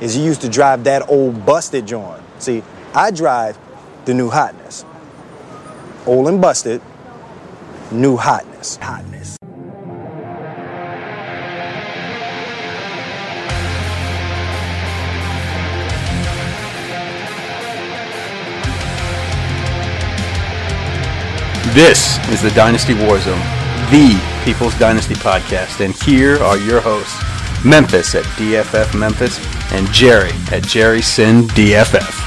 is you used to drive that old busted joint. See, I drive the new hotness. Old and busted, new hotness. Hotness. This is the Dynasty Warzone, the People's Dynasty podcast, and here are your hosts, Memphis at DFF Memphis and Jerry at Jerry Sin DFF.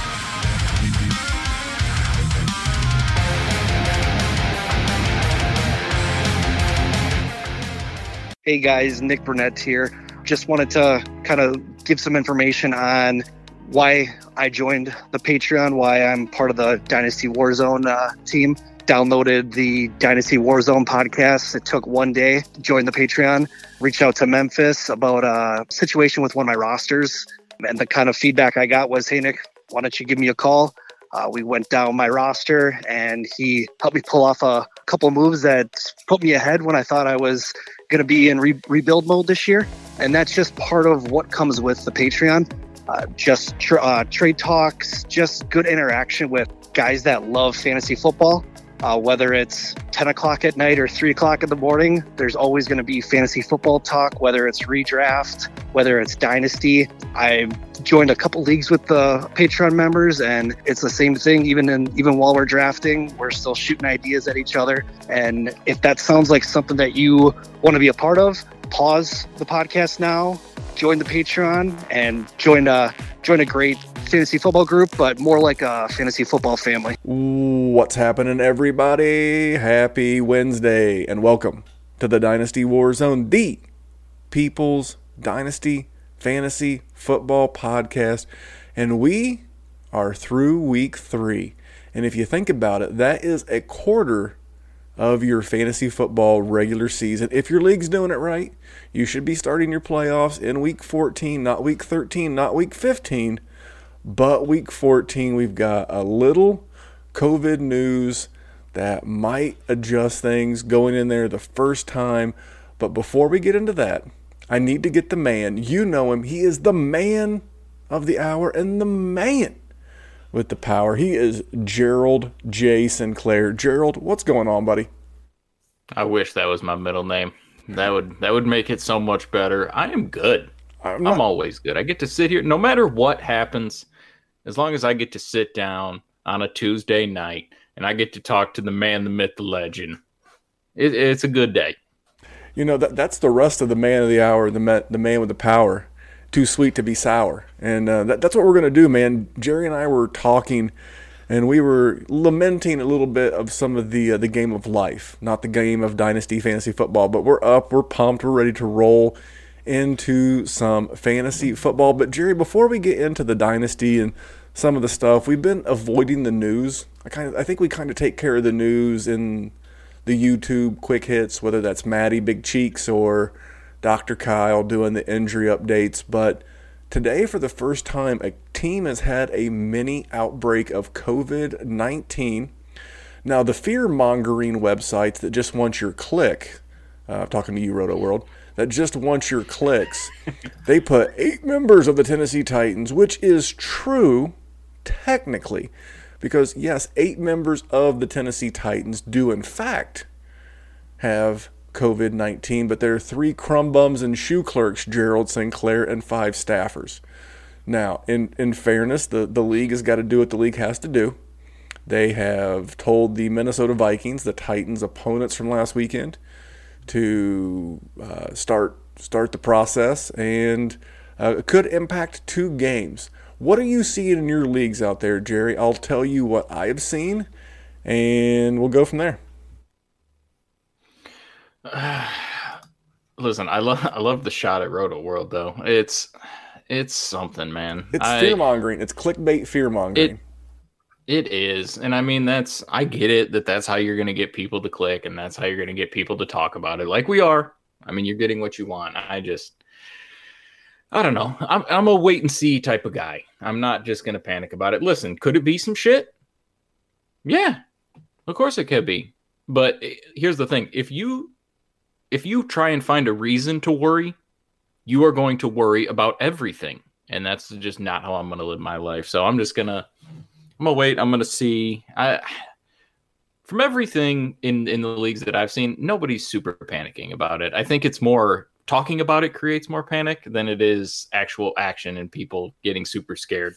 Hey guys, Nick Burnett here. Just wanted to kind of give some information on why I joined the Patreon, why I'm part of the Dynasty Warzone uh, team. Downloaded the Dynasty Warzone podcast. It took one day to join the Patreon. Reached out to Memphis about a situation with one of my rosters. And the kind of feedback I got was, hey, Nick, why don't you give me a call? Uh, we went down my roster and he helped me pull off a couple moves that put me ahead when I thought I was going to be in re- rebuild mode this year. And that's just part of what comes with the Patreon. Uh, just tr- uh, trade talks, just good interaction with guys that love fantasy football. Uh, whether it's 10 o'clock at night or 3 o'clock in the morning, there's always going to be fantasy football talk, whether it's redraft, whether it's dynasty. I joined a couple leagues with the Patreon members, and it's the same thing. Even in even while we're drafting, we're still shooting ideas at each other. And if that sounds like something that you want to be a part of, pause the podcast now, join the Patreon, and join a join a great fantasy football group, but more like a fantasy football family. What's happening, everybody? Happy Wednesday, and welcome to the Dynasty War Zone, the People's Dynasty Fantasy Football Podcast. And we are through week three. And if you think about it, that is a quarter of your fantasy football regular season. If your league's doing it right, you should be starting your playoffs in week 14, not week 13, not week 15 but week 14, we've got a little COVID news that might adjust things going in there the first time. But before we get into that, I need to get the man. You know him. He is the man of the hour and the man with the power. He is Gerald J. Sinclair. Gerald, what's going on, buddy? I wish that was my middle name. That would that would make it so much better. I am good. I'm, not... I'm always good. I get to sit here no matter what happens as long as I get to sit down on a Tuesday night and I get to talk to the man, the myth, the legend, it, it's a good day. You know that that's the rest of the man of the hour, the man, the man with the power. Too sweet to be sour, and uh, that, that's what we're gonna do, man. Jerry and I were talking, and we were lamenting a little bit of some of the uh, the game of life, not the game of dynasty fantasy football. But we're up, we're pumped, we're ready to roll into some fantasy football. But Jerry, before we get into the dynasty and some of the stuff. We've been avoiding the news. I kind of I think we kind of take care of the news in the YouTube quick hits, whether that's Maddie Big Cheeks or Dr. Kyle doing the injury updates. But today, for the first time, a team has had a mini outbreak of COVID 19. Now, the fear mongering websites that just want your click, uh, I'm talking to you, Rotoworld, that just wants your clicks, they put eight members of the Tennessee Titans, which is true technically, because yes, eight members of the Tennessee Titans do in fact have COVID 19, but there are three crumb bums and shoe clerks, Gerald Sinclair, and five staffers. Now, in, in fairness, the, the league has got to do what the league has to do. They have told the Minnesota Vikings, the Titans' opponents from last weekend, to uh, start start the process, and uh, it could impact two games. What are you seeing in your leagues out there, Jerry? I'll tell you what I have seen, and we'll go from there. Listen, I love I love the shot at Rotoworld though. It's it's something, man. It's fear mongering. It's clickbait fear mongering. It, it is, and I mean that's I get it that that's how you're going to get people to click, and that's how you're going to get people to talk about it, like we are. I mean, you're getting what you want. I just I don't know. I'm I'm a wait and see type of guy. I'm not just gonna panic about it. Listen, could it be some shit? Yeah, of course it could be. But eh, here's the thing: if you if you try and find a reason to worry, you are going to worry about everything. and that's just not how I'm going to live my life. So I'm just gonna I'm gonna wait. I'm gonna see. I from everything in in the leagues that I've seen, nobody's super panicking about it. I think it's more talking about it creates more panic than it is actual action and people getting super scared.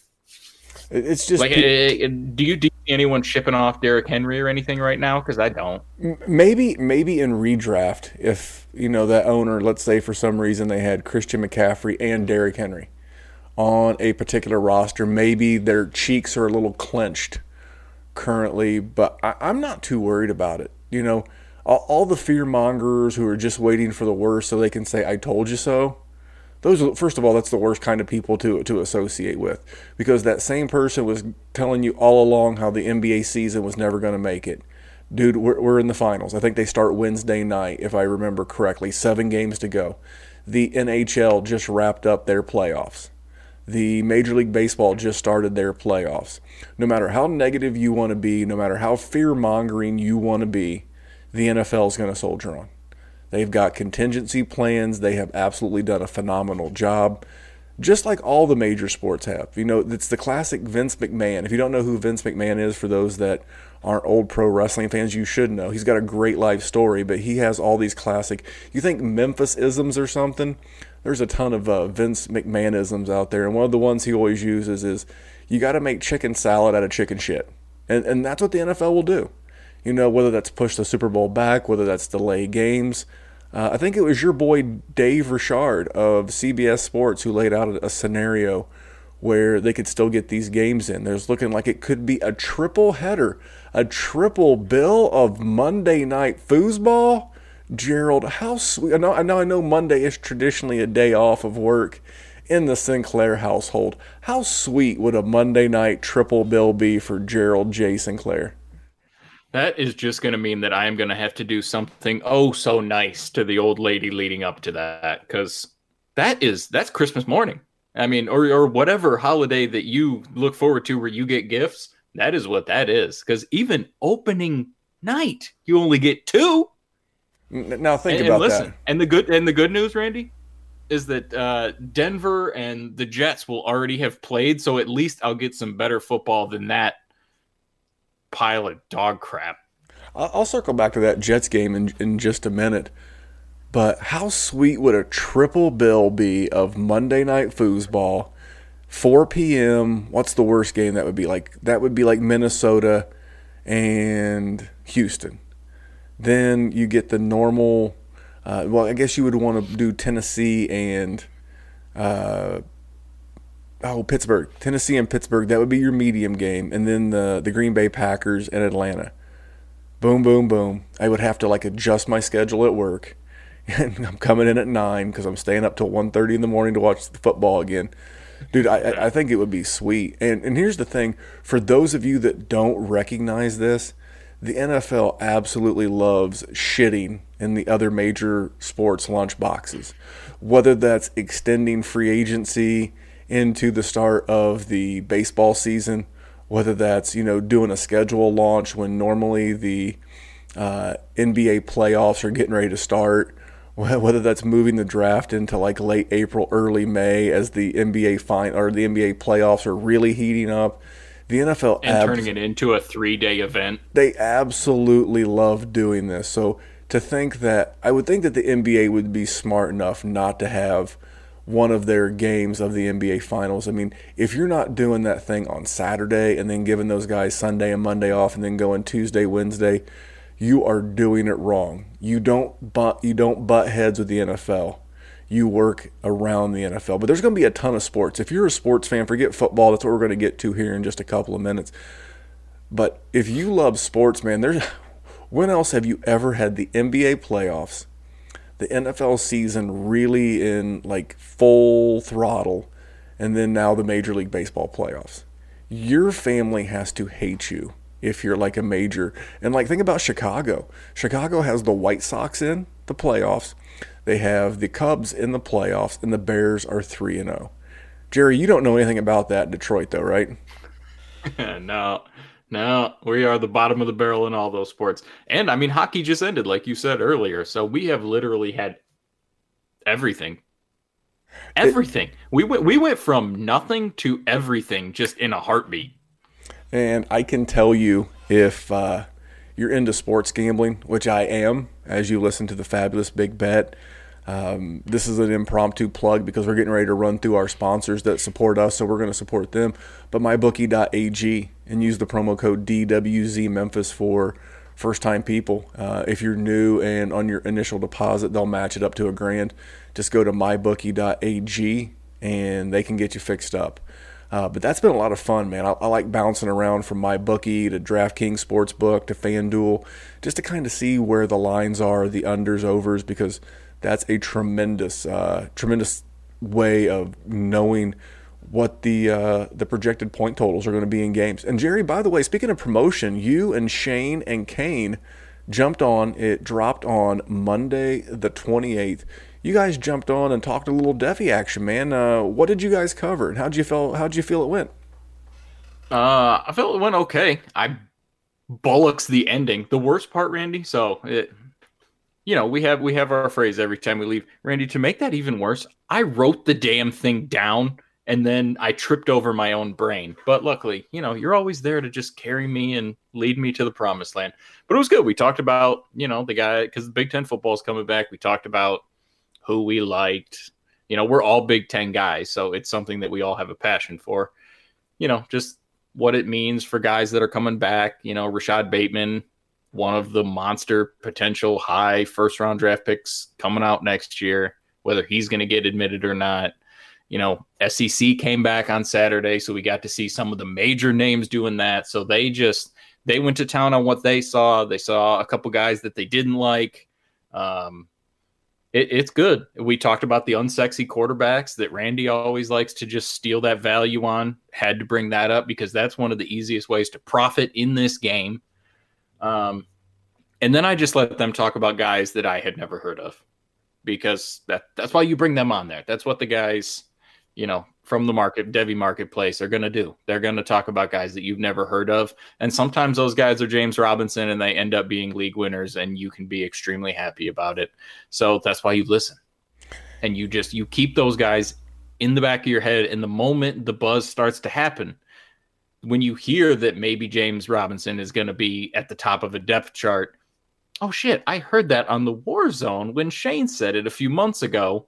It's just like, pe- uh, uh, do you do see anyone shipping off Derrick Henry or anything right now? Because I don't. Maybe maybe in redraft, if you know that owner, let's say for some reason they had Christian McCaffrey and Derrick Henry on a particular roster, maybe their cheeks are a little clenched currently, but I, am not too worried about it. You know, all, all the fear mongers who are just waiting for the worst so they can say, I told you so. Those, are first of all, that's the worst kind of people to to associate with, because that same person was telling you all along how the NBA season was never going to make it. Dude, we're, we're in the finals. I think they start Wednesday night, if I remember correctly. Seven games to go. The NHL just wrapped up their playoffs the Major League Baseball just started their playoffs. No matter how negative you want to be, no matter how fear mongering you want to be, the NFL is going to soldier on. They've got contingency plans. They have absolutely done a phenomenal job, just like all the major sports have. You know, it's the classic Vince McMahon. If you don't know who Vince McMahon is, for those that aren't old pro wrestling fans, you should know. He's got a great life story, but he has all these classic, you think Memphis isms or something? there's a ton of uh, Vince McMahonisms out there, and one of the ones he always uses is you got to make chicken salad out of chicken shit, and and that's what the NFL will do. You know, whether that's push the Super Bowl back, whether that's delay games. Uh, I think it was your boy Dave Richard of CBS Sports who laid out a, scenario where they could still get these games in. There's looking like it could be a triple header, a triple bill of Monday night foosball Gerald, how sweet. I know, I know, I know Monday is traditionally a day off of work in the Sinclair household. How sweet would a Monday night triple bill be for Gerald J. Sinclair? That is just going to mean that I am going to have to do something oh so nice to the old lady leading up to that because that is that's Christmas morning. I mean, or or whatever holiday that you look forward to where you get gifts. That is what that is. Because even opening night, you only get two. Now think and, about and listen, that. And the good and the good news, Randy, is that uh, Denver and the Jets will already have played, so at least I'll get some better football than that pile of dog crap. I'll circle back to that Jets game in, in just a minute. But how sweet would a triple bill be of Monday night foosball, 4 p.m. What's the worst game that would be like? That would be like Minnesota and Houston. Then you get the normal. Uh, well, I guess you would want to do Tennessee and uh, oh Pittsburgh, Tennessee and Pittsburgh. That would be your medium game, and then the the Green Bay Packers and Atlanta. Boom, boom, boom. I would have to like adjust my schedule at work, and I'm coming in at nine because I'm staying up till 1.30 in the morning to watch the football again. Dude, I, I think it would be sweet. And and here's the thing: for those of you that don't recognize this, the NFL absolutely loves shitting in the other major sports lunch boxes. Whether that's extending free agency into the start of the baseball season, whether that's, you know, doing a schedule launch when normally the uh, NBA playoffs are getting ready to start, whether that's moving the draft into like late April, early May as the NBA fine or the NBA playoffs are really heating up the NFL and abs- turning it into a three day event. They absolutely love doing this. So to think that I would think that the NBA would be smart enough not to have one of their games of the NBA finals. I mean, if you're not doing that thing on Saturday and then giving those guys Sunday and Monday off and then going Tuesday, Wednesday, you are doing it wrong. You don't butt you don't butt heads with the NFL you work around the NFL. But there's going to be a ton of sports. If you're a sports fan, forget football. That's what we're going to get to here in just a couple of minutes. But if you love sports, man, there's when else have you ever had the NBA playoffs, the NFL season really in like full throttle, and then now the Major League Baseball playoffs? Your family has to hate you if you're like a major. And like think about Chicago. Chicago has the White Sox in the playoffs. They have the Cubs in the playoffs, and the Bears are 3 and 0. Jerry, you don't know anything about that Detroit, though, right? no, no, we are the bottom of the barrel in all those sports. And I mean, hockey just ended, like you said earlier. So we have literally had everything. Everything. we went we went from nothing to everything just in a heartbeat. And I can tell you if uh, you're into sports gambling, which I am, as you listen to the fabulous Big Bet. Um, this is an impromptu plug because we're getting ready to run through our sponsors that support us, so we're going to support them. But mybookie.ag and use the promo code DWZ Memphis for first time people. Uh, if you're new and on your initial deposit, they'll match it up to a grand. Just go to mybookie.ag and they can get you fixed up. Uh, but that's been a lot of fun, man. I, I, like bouncing around from my bookie to DraftKings Sportsbook to FanDuel, just to kind of see where the lines are, the unders, overs, because that's a tremendous, uh, tremendous way of knowing what the uh, the projected point totals are going to be in games. And Jerry, by the way, speaking of promotion, you and Shane and Kane jumped on. It dropped on Monday the 28th. You guys jumped on and talked a little Devy action, man. Uh, what did you guys cover, and how'd you feel? How'd you feel it went? Uh, I felt it went okay. I bullocks the ending. The worst part, Randy. So it, you know, we have we have our phrase every time we leave. Randy, to make that even worse, I wrote the damn thing down and then I tripped over my own brain. But luckily, you know, you're always there to just carry me and lead me to the promised land. But it was good. We talked about, you know, the guy because the Big Ten football is coming back. We talked about who we liked. You know, we're all Big Ten guys, so it's something that we all have a passion for. You know, just what it means for guys that are coming back. You know, Rashod Bateman, one of the monster potential high first round draft picks coming out next year, whether he's going to get admitted or not you know, SEC came back on Saturday, so we got to see some of the major names doing that. So they just they went to town on what they saw. They saw a couple guys that they didn't like. Um, it, it's good. We talked about the unsexy quarterbacks that Randy always likes to just steal that value on. Had to bring that up because that's one of the easiest ways to profit in this game. Um, and then I just let them talk about guys that I had never heard of because that that's why you bring them on there. That's what the guys you know, from the market, Devy marketplace are going to do. They're going to talk about guys that you've never heard of. And sometimes those guys are James Robinson and they end up being league winners and you can be extremely happy about it. So that's why you listen. And you just you keep those guys in the back of your head and the moment the buzz starts to happen, when you hear that maybe James Robinson is going to be at the top of a depth chart, oh shit, I heard that on the War Zone when Shane said it a few months ago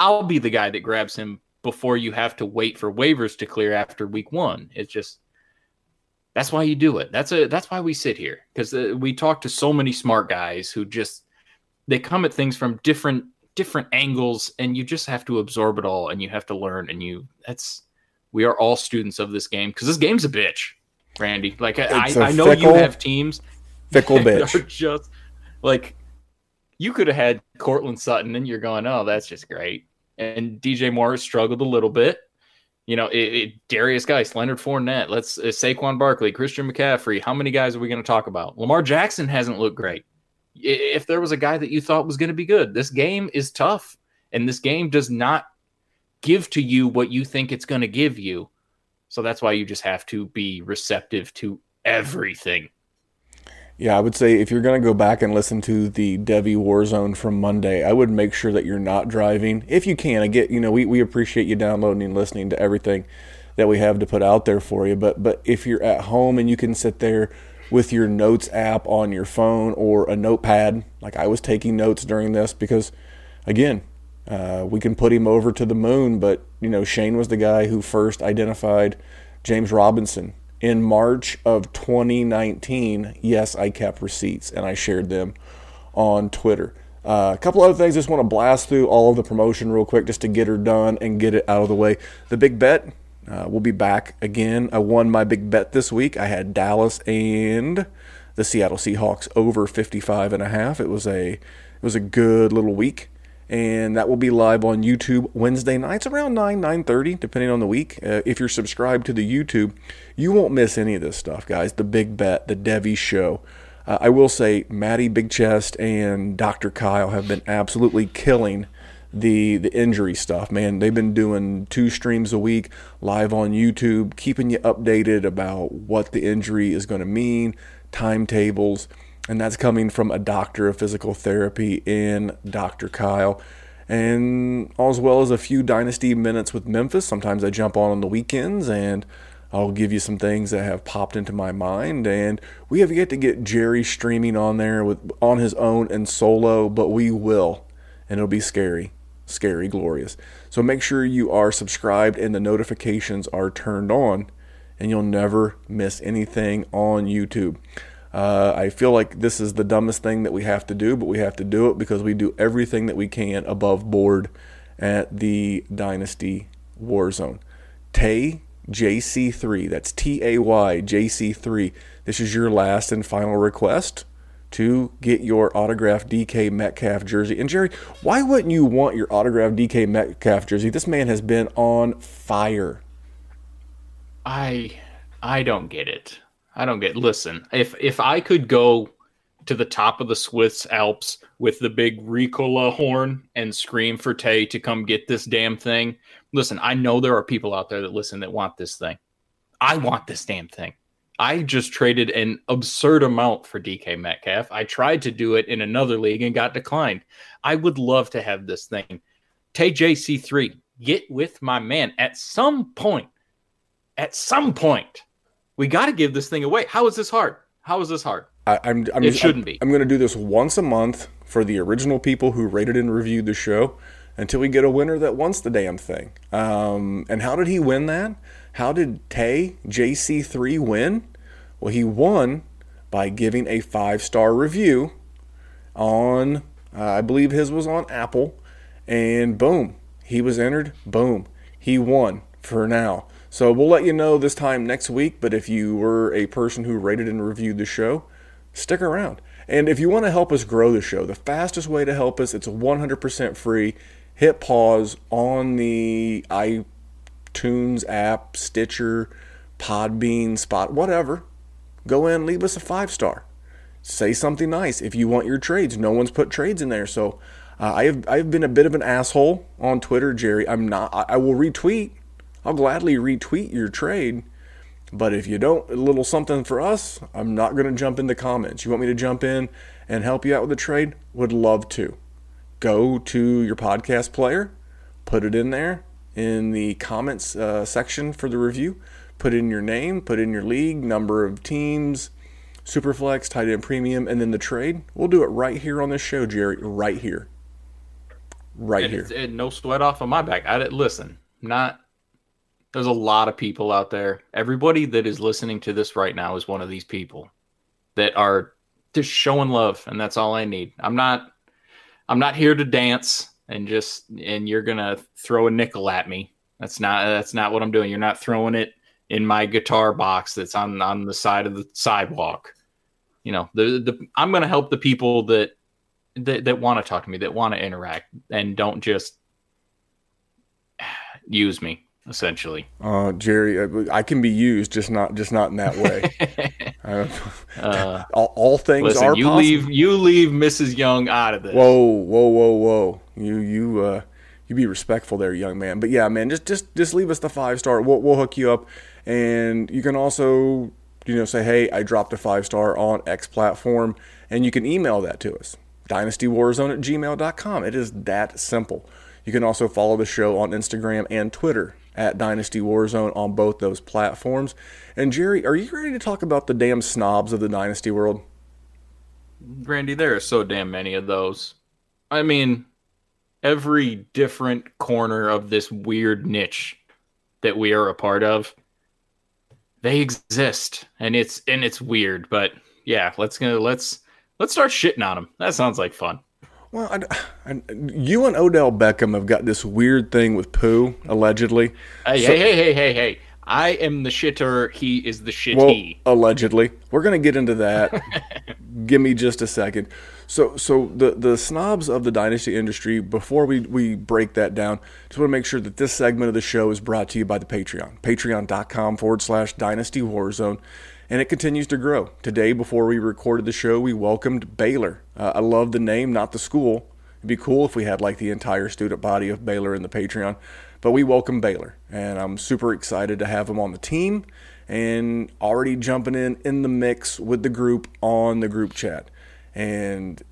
I'll be the guy that grabs him before you have to wait for waivers to clear after week one. It's just that's why you do it. That's a that's why we sit here because uh, we talk to so many smart guys who just they come at things from different different angles, and you just have to absorb it all, and you have to learn. And you that's we are all students of this game because this game's a bitch, Randy. Like I, I know fickle, you have teams fickle bitch. just like you could have had Courtland Sutton, and you're going, oh, that's just great. And DJ Moore struggled a little bit. You know, it, it, Derrius Guice, Leonard Fournette, let's uh, Saquon Barkley, Christian McCaffrey. How many guys are we going to talk about? Lamar Jackson hasn't looked great. If there was a guy that you thought was going to be good, this game is tough, and this game does not give to you what you think it's going to give you. So that's why you just have to be receptive to everything. Yeah, I would say if you're going to go back and listen to the Devy Warzone from Monday, I would make sure that you're not driving. If you can, I get, you know, we, we appreciate you downloading and listening to everything that we have to put out there for you. But but if you're at home and you can sit there with your notes app on your phone or a notepad, like I was taking notes during this because, again, uh, we can put him over to the moon. But you know, Shane was the guy who first identified James Robinson in March of 2019, yes, I kept receipts and I shared them on Twitter. Uh, a couple other things, just want to blast through all of the promotion real quick just to get her done and get it out of the way. The big bet, uh, we'll be back again. I won my big bet this week. I had Dallas and the Seattle Seahawks over 55 and a half. It was a it was a good little week and that will be live on YouTube Wednesday nights around 9 9:30 depending on the week. Uh, if you're subscribed to the YouTube, you won't miss any of this stuff, guys. The Big Bet, the Devy Show. Uh, I will say, Maddie Big Chest and Dr. Kyle have been absolutely killing the the injury stuff. Man, they've been doing two streams a week live on YouTube, keeping you updated about what the injury is going to mean, timetables and that's coming from a doctor of physical therapy in Dr. Kyle. and as well as a few Dynasty minutes with Memphis. Sometimes I jump on on the weekends and I'll give you some things that have popped into my mind. And we have yet to get Jerry streaming on there with on his own and solo, but we will, and it'll be scary, scary, glorious. So make sure you are subscribed and the notifications are turned on, and you'll never miss anything on YouTube. Uh, I feel like this is the dumbest thing that we have to do, but we have to do it because we do everything that we can above board at the Dynasty Warzone. Tay JC3, that's T A Y JC3. This is your last and final request to get your autographed DK Metcalf jersey. And Jerry, why wouldn't you want your autographed DK Metcalf jersey? This man has been on fire. I I don't get it. I don't get. Listen, if if I could go to the top of the Swiss Alps with the big Ricola horn and scream for Tay to come get this damn thing. Listen, I know there are people out there that listen that want this thing. I want this damn thing. I just traded an absurd amount for DK Metcalf. I tried to do it in another league and got declined. I would love to have this thing. Tay JC3, get with my man at some point. At some point we got to give this thing away. How is this hard? How is this hard? I, am I'm, it shouldn't I'm, be. I'm going to do this once a month for the original people who rated and reviewed the show until we get a winner that wants the damn thing. Um, and how did he win that? How did Tay JC3 win? Well, he won by giving a five star review on, uh, I believe his was on Apple, and boom, he was entered. Boom, he won for now. So we'll let you know this time next week. But if you were a person who rated and reviewed the show, stick around. And if you want to help us grow the show, the fastest way to help us, it's 100% free. Hit pause on the iTunes app, Stitcher, Podbean, Spot, whatever. Go in, leave us a five star. Say something nice. If you want your trades, no one's put trades in there. So uh, I have I've been a bit of an asshole on Twitter, Jerry. I'm not. I, I will retweet I'll gladly retweet your trade. But if you don't, a little something for us, I'm not going to jump in the comments. You want me to jump in and help you out with the trade? Would love to. Go to your podcast player, put it in there in the comments uh, section for the review. Put in your name, put in your league, number of teams, Superflex, tight end premium, and then the trade. We'll do it right here on this show, Jerry. Right here. Right and here. And no sweat off of my back. I did, listen. Not there's a lot of people out there. Everybody that is listening to this right now is one of these people that are just showing love, and that's all I need. I'm not I'm not here to dance and just and you're gonna throw a nickel at me. That's not that's not what I'm doing. You're not throwing it in my guitar box that's on on the side of the sidewalk. You know, the the I'm gonna help the people that that, that want to talk to me, that want to interact, and don't just use me essentially. Uh, Jerry, uh, I can be used, just not just not in that way. uh, all, all, things listen, are you possible. leave you leave Mrs. Young out of this. Whoa, whoa, whoa, whoa! You you uh, you be respectful there, young man. But yeah, man, just just just leave us the five star. We'll we'll hook you up, and you can also you know say, hey, I dropped a five star on X platform, and you can email that to us. DynastyWarzone at gmail.com. It is that simple. You can also follow the show on Instagram and Twitter at Dynasty Warzone on both those platforms. And Jerry, are you ready to talk about the damn snobs of the Dynasty world? Randy, there are so damn many of those. I mean, every different corner of this weird niche that we are a part of, they exist, and it's and it's weird. But yeah, let's go. Let's let's start shitting on them. That sounds like fun. Well, I, I, you and Odell Beckham have got this weird thing with poo, allegedly. Hey, so, hey, hey, hey, hey, hey. I am the shitter. He is the shitty. Well, allegedly. We're going to get into that. Give me just a second. So, so the, the snobs of the dynasty industry, before we, we break that down, just want to make sure that this segment of the show is brought to you by the Patreon. Patreon.com forward slash dynasty warzone and it continues to grow. Today, before we recorded the show, we welcomed Baylor. Uh, I love the name, not the school. It'd be cool if we had like the entire student body of Baylor in the Patreon, but we welcome Baylor, and I'm super excited to have him on the team and already jumping in in the mix with the group on the group chat. And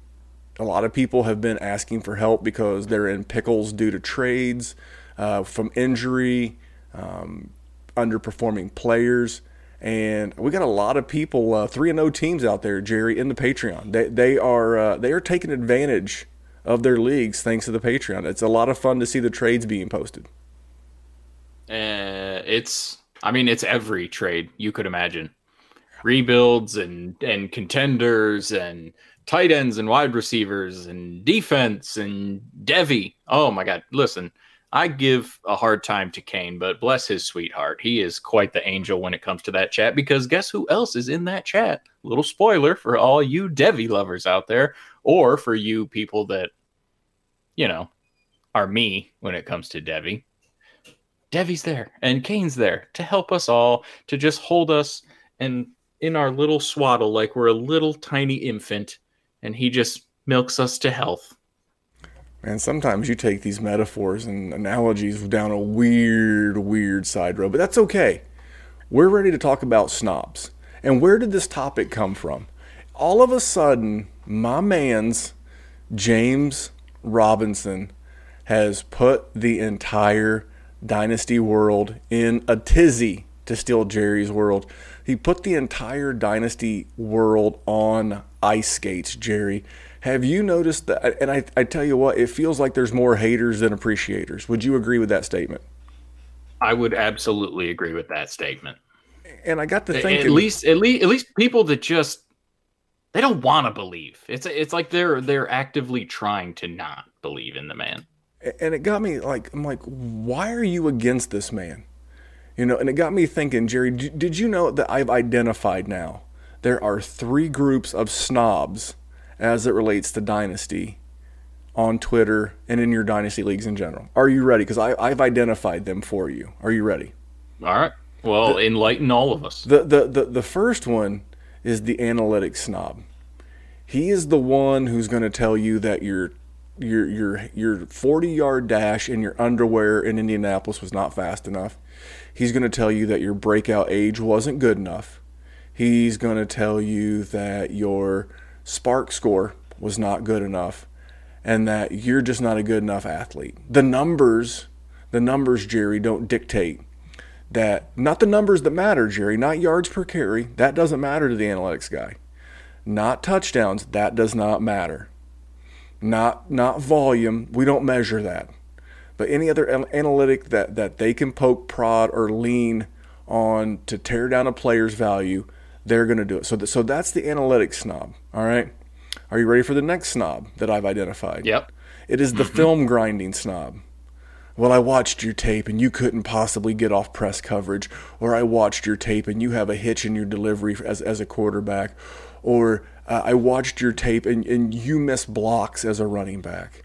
a lot of people have been asking for help because they're in pickles due to trades, uh, from injury, um, underperforming players. And we got a lot of people, uh, three and zero teams out there, Jerry, in the Patreon. They they are uh, they are taking advantage of their leagues thanks to the Patreon. It's a lot of fun to see the trades being posted. Uh, it's I mean it's every trade you could imagine, rebuilds and and contenders and tight ends and wide receivers and defense and Devy. Oh my God! Listen, I give a hard time to Kane, but bless his sweetheart. He is quite the angel when it comes to that chat because guess who else is in that chat? Little spoiler for all you Devy lovers out there, or for you people that, you know, are me when it comes to Devy. Devy's there and Kane's there to help us all, to just hold us and in our little swaddle like we're a little tiny infant, and he just milks us to health. And sometimes you take these metaphors and analogies down a weird, weird side road, but that's okay. We're ready to talk about snobs. And where did this topic come from? All of a sudden, my man's James Robinson has put the entire Dynasty world in a tizzy, to steal Jerry's world. He put the entire Dynasty world on ice skates, Jerry. Have you noticed that? And I, I tell you what, it feels like there's more haters than appreciators. Would you agree with that statement? I would absolutely agree with that statement. And I got to thinking, At least, at least, at least people that just they don't want to believe. It's it's like they're they're actively trying to not believe in the man. and it got me like, I'm like, why are you against this man? You know, and it got me thinking, Jerry, did you know that I've identified now there are three groups of snobs as it relates to Dynasty on Twitter and in your Dynasty leagues in general? Are you ready? Because I've identified them for you. Are you ready? All right. Well, enlighten all of us. The, the, the, the first one is the analytic snob. He is the one who's going to tell you that your your your your 40 yard dash in your underwear in Indianapolis was not fast enough. He's going to tell you that your breakout age wasn't good enough. He's going to tell you that your SPARQ score was not good enough and that you're just not a good enough athlete. The numbers, the numbers Jerry don't dictate that not the numbers that matter, Jerry, not yards per carry. That doesn't matter to the analytics guy. Not touchdowns, that does not matter. Not not volume, we don't measure that. But any other analytic that that they can poke, prod, or lean on to tear down a player's value, they're going to do it. So th- so that's the analytics snob. All right. Are you ready for the next snob that I've identified? Yep. It is the film grinding snob. Well, I watched your tape and you couldn't possibly get off press coverage, or I watched your tape and you have a hitch in your delivery as, as a quarterback, or uh, I watched your tape and, and you miss blocks as a running back.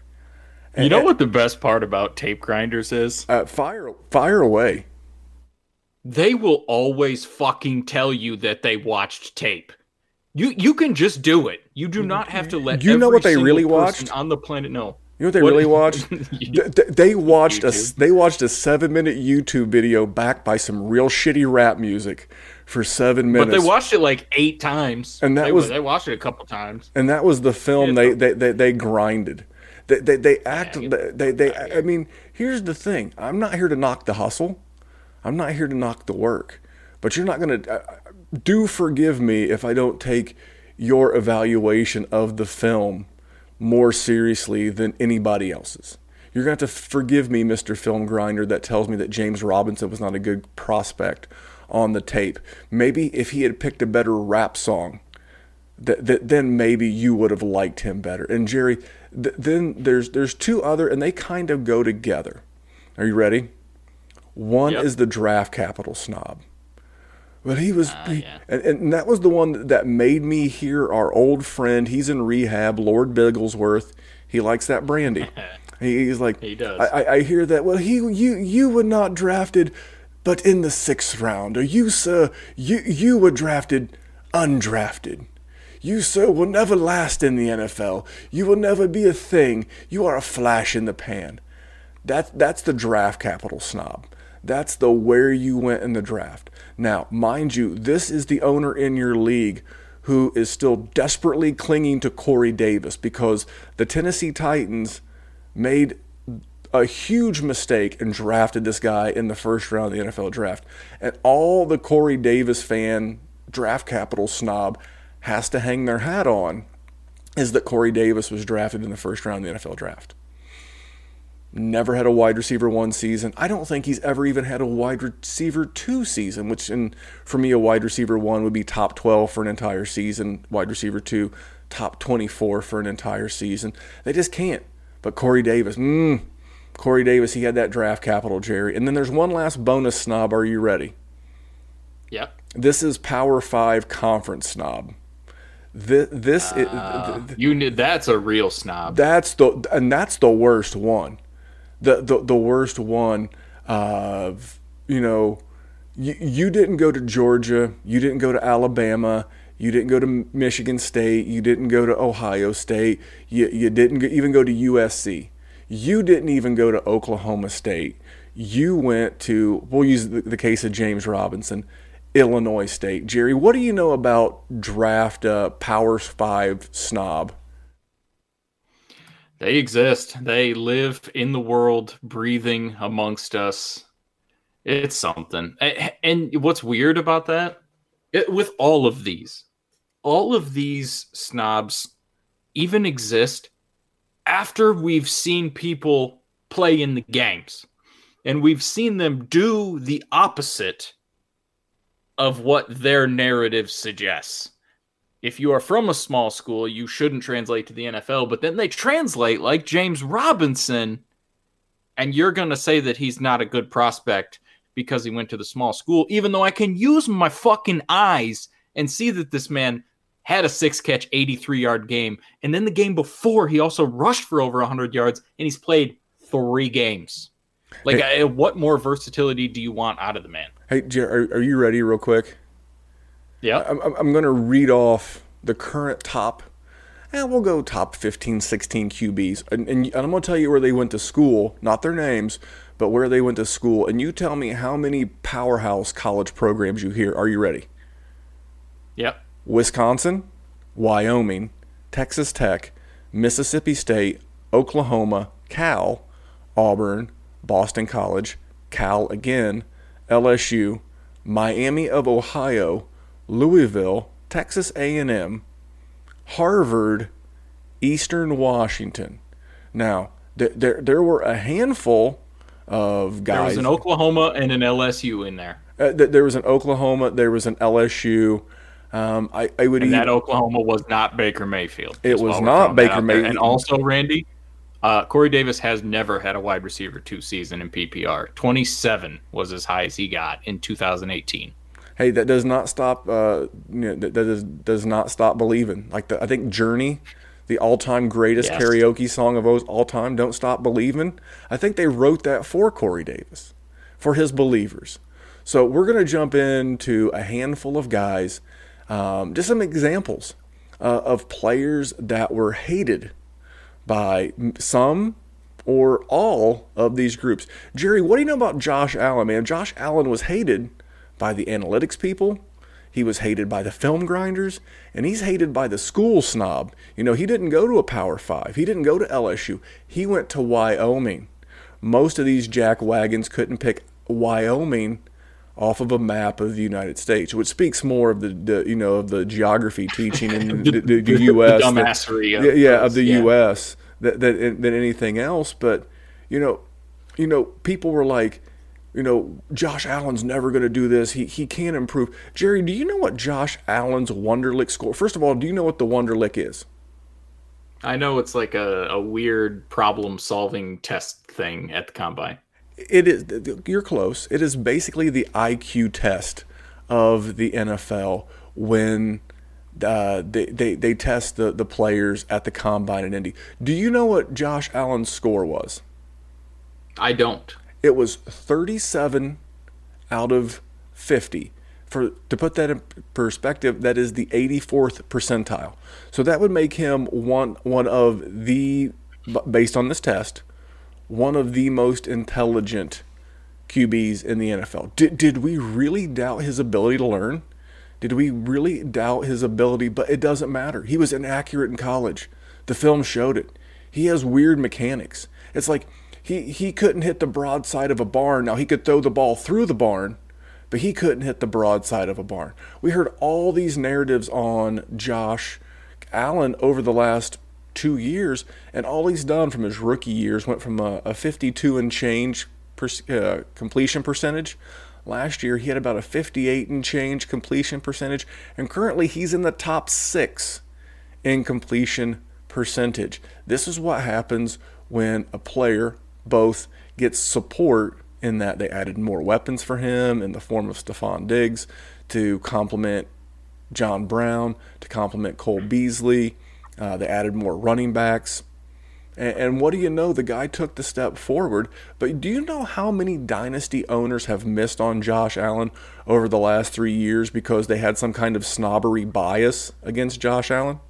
You know what the best part about tape grinders is? Uh, fire, fire away. They will always fucking tell you that they watched tape. You you can just do it. You do not have to let. You know what they really watched? on the planet No, You know what they What- really watched? You- Th- th- they watched a they watched a seven minute YouTube video backed by some real shitty rap music for seven minutes. But they watched it like eight times. And that they, was- they watched it a couple times. and that was the film they, they, they, they grinded. They, they, they act. Yeah, They, they, they, I mean, here's the thing. I'm not here to knock the hustle. I'm not here to knock the work. But you're not going to. Uh, do forgive me if I don't take your evaluation of the film more seriously than anybody else's. You're going to have to forgive me, Mr. Film Grinder, that tells me that James Robinson was not a good prospect on the tape. Maybe if he had picked a better rap song, that, that then maybe you would have liked him better. And Jerry, th- then there's there's two other, and they kind of go together. Are you ready? One Yep. is the draft capital snob. But he was, ah, he- yeah. and, and that was the one that made me hear our old friend. He's in rehab, Lord Bigglesworth. He likes that brandy. He- he's like, He does. I, I, I hear that. Well, he, you, you were not drafted, but in the sixth round, or you, sir, you, you were drafted undrafted. You, sir, will never last in the NFL. You will never be a thing. You are a flash in the pan. That, that's the draft capital snob. That's the where you went in the draft. Now, mind you, this is the owner in your league who is still desperately clinging to Corey Davis because the Tennessee Titans made a huge mistake and drafted this guy in the first round of the NFL draft. And all the Corey Davis fan draft capital snob has to hang their hat on is that Corey Davis was drafted in the first round of the NFL draft. Never had a wide receiver one season. I don't think he's ever even had a wide receiver two season, which in, for me, a wide receiver one would be top 12 for an entire season, wide receiver two, top 24 for an entire season. They just can't. But Corey Davis, mmm, Corey Davis, he had that draft capital, Jerry. And then there's one last bonus snob. Are you ready? Yep. This is Power Five conference snob. This, this uh, it, you knew that's a real snob. That's the and that's the worst one. The the the worst one. Uh, you know, you, you didn't go to Georgia. You didn't go to Alabama. You didn't go to Michigan State. You didn't go to Ohio State. You, you didn't even go to USC. You didn't even go to Oklahoma State. You went to, we'll use the, the case of James Robinson, Illinois State. Jerry, what do you know about draft uh, Power Five snob? They exist. They live in the world, breathing amongst us. It's something. And what's weird about that? It, with all of these, all of these snobs even exist after we've seen people play in the games and we've seen them do the opposite of what their narrative suggests. If you are from a small school, you shouldn't translate to the NFL, but then they translate like James Robinson, and you're going to say that he's not a good prospect because he went to the small school, even though I can use my fucking eyes and see that this man had a six catch, 83 yard game. And then the game before, he also rushed for over 100 yards and he's played three games. Like, hey, what more versatility do you want out of the man? Hey, are, are you ready, real quick? Yeah. I'm, I'm going to read off the current top, and we'll go top 15, 16 QBs. And, and, and I'm going to tell you where they went to school, not their names, but where they went to school. And you tell me how many powerhouse college programs you hear. Are you ready? Yep. Wisconsin, Wyoming, Texas Tech, Mississippi State, Oklahoma, Cal, Auburn, Boston College, Cal again, LSU, Miami of Ohio, Louisville, Texas A&M, Harvard, Eastern Washington. Now, th- there there were a handful of guys. There was an Oklahoma and an LSU in there. Uh, th- there was an Oklahoma, there was an LSU. Um, I, I would. And even, that Oklahoma was not Baker Mayfield. It was not Baker Mayfield. And also, Randy, uh, Corey Davis has never had a wide receiver two season in PPR. 27 was as high as he got in 2018. Hey, that does not stop. Uh, you know, that does does not stop believing. Like the, I think Journey, the all-time greatest yes. karaoke song of all time, "Don't Stop Believing." I think they wrote that for Corey Davis, for his believers. So we're going to jump into a handful of guys, um, just some examples uh, of players that were hated by some or all of these groups. Jerry, what do you know about Josh Allen, man? Josh Allen was hated by the analytics people. He was hated by the film grinders, and he's hated by the school snob. You know, he didn't go to a Power Five. He didn't go to LSU. He went to Wyoming. Most of these jack wagons couldn't pick Wyoming off of a map of the United States, which speaks more of the, the you know of the geography teaching in the, the, the U.S. Dumbassery of, yeah, of the yeah. U.S. That, that, than anything else. But you know, you know, people were like, you know, Josh Allen's never going to do this. He he can't improve. Jerry, do you know what Josh Allen's Wonderlic score? First of all, do you know what the Wonderlic is? I know it's like a, a weird problem solving test thing at the combine it is you're close. It is basically the IQ test of the NFL when uh, they, they they test the the players at the combine in Indy. Do you know what Josh Allen's score was? I don't. It was 37 out of 50. For to put that in perspective, that is the 84th percentile. So that would make him one one of the based on this test one of the most intelligent QBs in the NFL. Did, did we really doubt his ability to learn? Did we really doubt his ability? But it doesn't matter. He was inaccurate in college. The film showed it. He has weird mechanics. It's like he, he couldn't hit the broadside of a barn. Now he could throw the ball through the barn, but he couldn't hit the broadside of a barn. We heard all these narratives on Josh Allen over the last two years, and all he's done from his rookie years went from a, a 52 and change per, uh, completion percentage. Last year, he had about a 58 and change completion percentage, and currently he's in the top six in completion percentage. This is what happens when a player both gets support in that they added more weapons for him in the form of Stefon Diggs to complement John Brown, to complement Cole Beasley. Uh, they added more running backs. And, and what do you know? The guy took the step forward. But do you know how many dynasty owners have missed on Josh Allen over the last three years because they had some kind of snobbery bias against Josh Allen?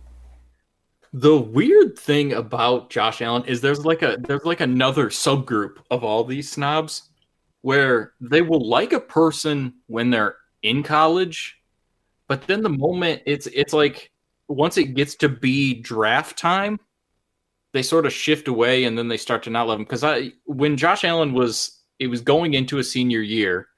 The weird thing about Josh Allen is there's like a there's like another subgroup of all these snobs where they will like a person when they're in college, but then the moment it's it's like once it gets to be draft time, they sort of shift away and then they start to not love him. Because I when Josh Allen was it was going into a senior year,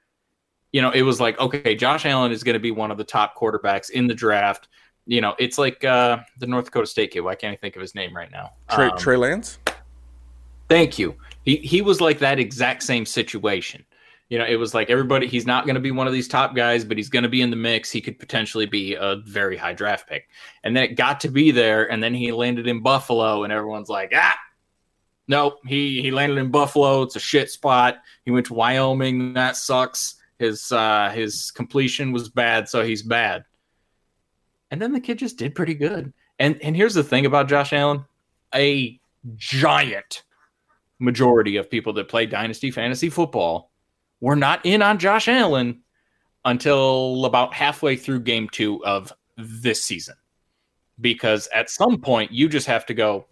you know, it was like, okay, Josh Allen is going to be one of the top quarterbacks in the draft you know, it's like uh, the North Dakota State kid. Why can't I think of his name right now? Trey, um, Trey Lance. Thank you. He he was like that exact same situation. You know, it was like everybody. He's not going to be one of these top guys, but he's going to be in the mix. He could potentially be a very high draft pick. And then it got to be there, and then he landed in Buffalo, and everyone's like, ah, nope. He he landed in Buffalo. It's a shit spot. He went to Wyoming. That sucks. His uh, his completion was bad, so he's bad and then the kid just did pretty good. And and here's the thing about Josh Allen, a giant majority of people that play dynasty fantasy football were not in on Josh Allen until about halfway through game 2 of this season. Because at some point you just have to go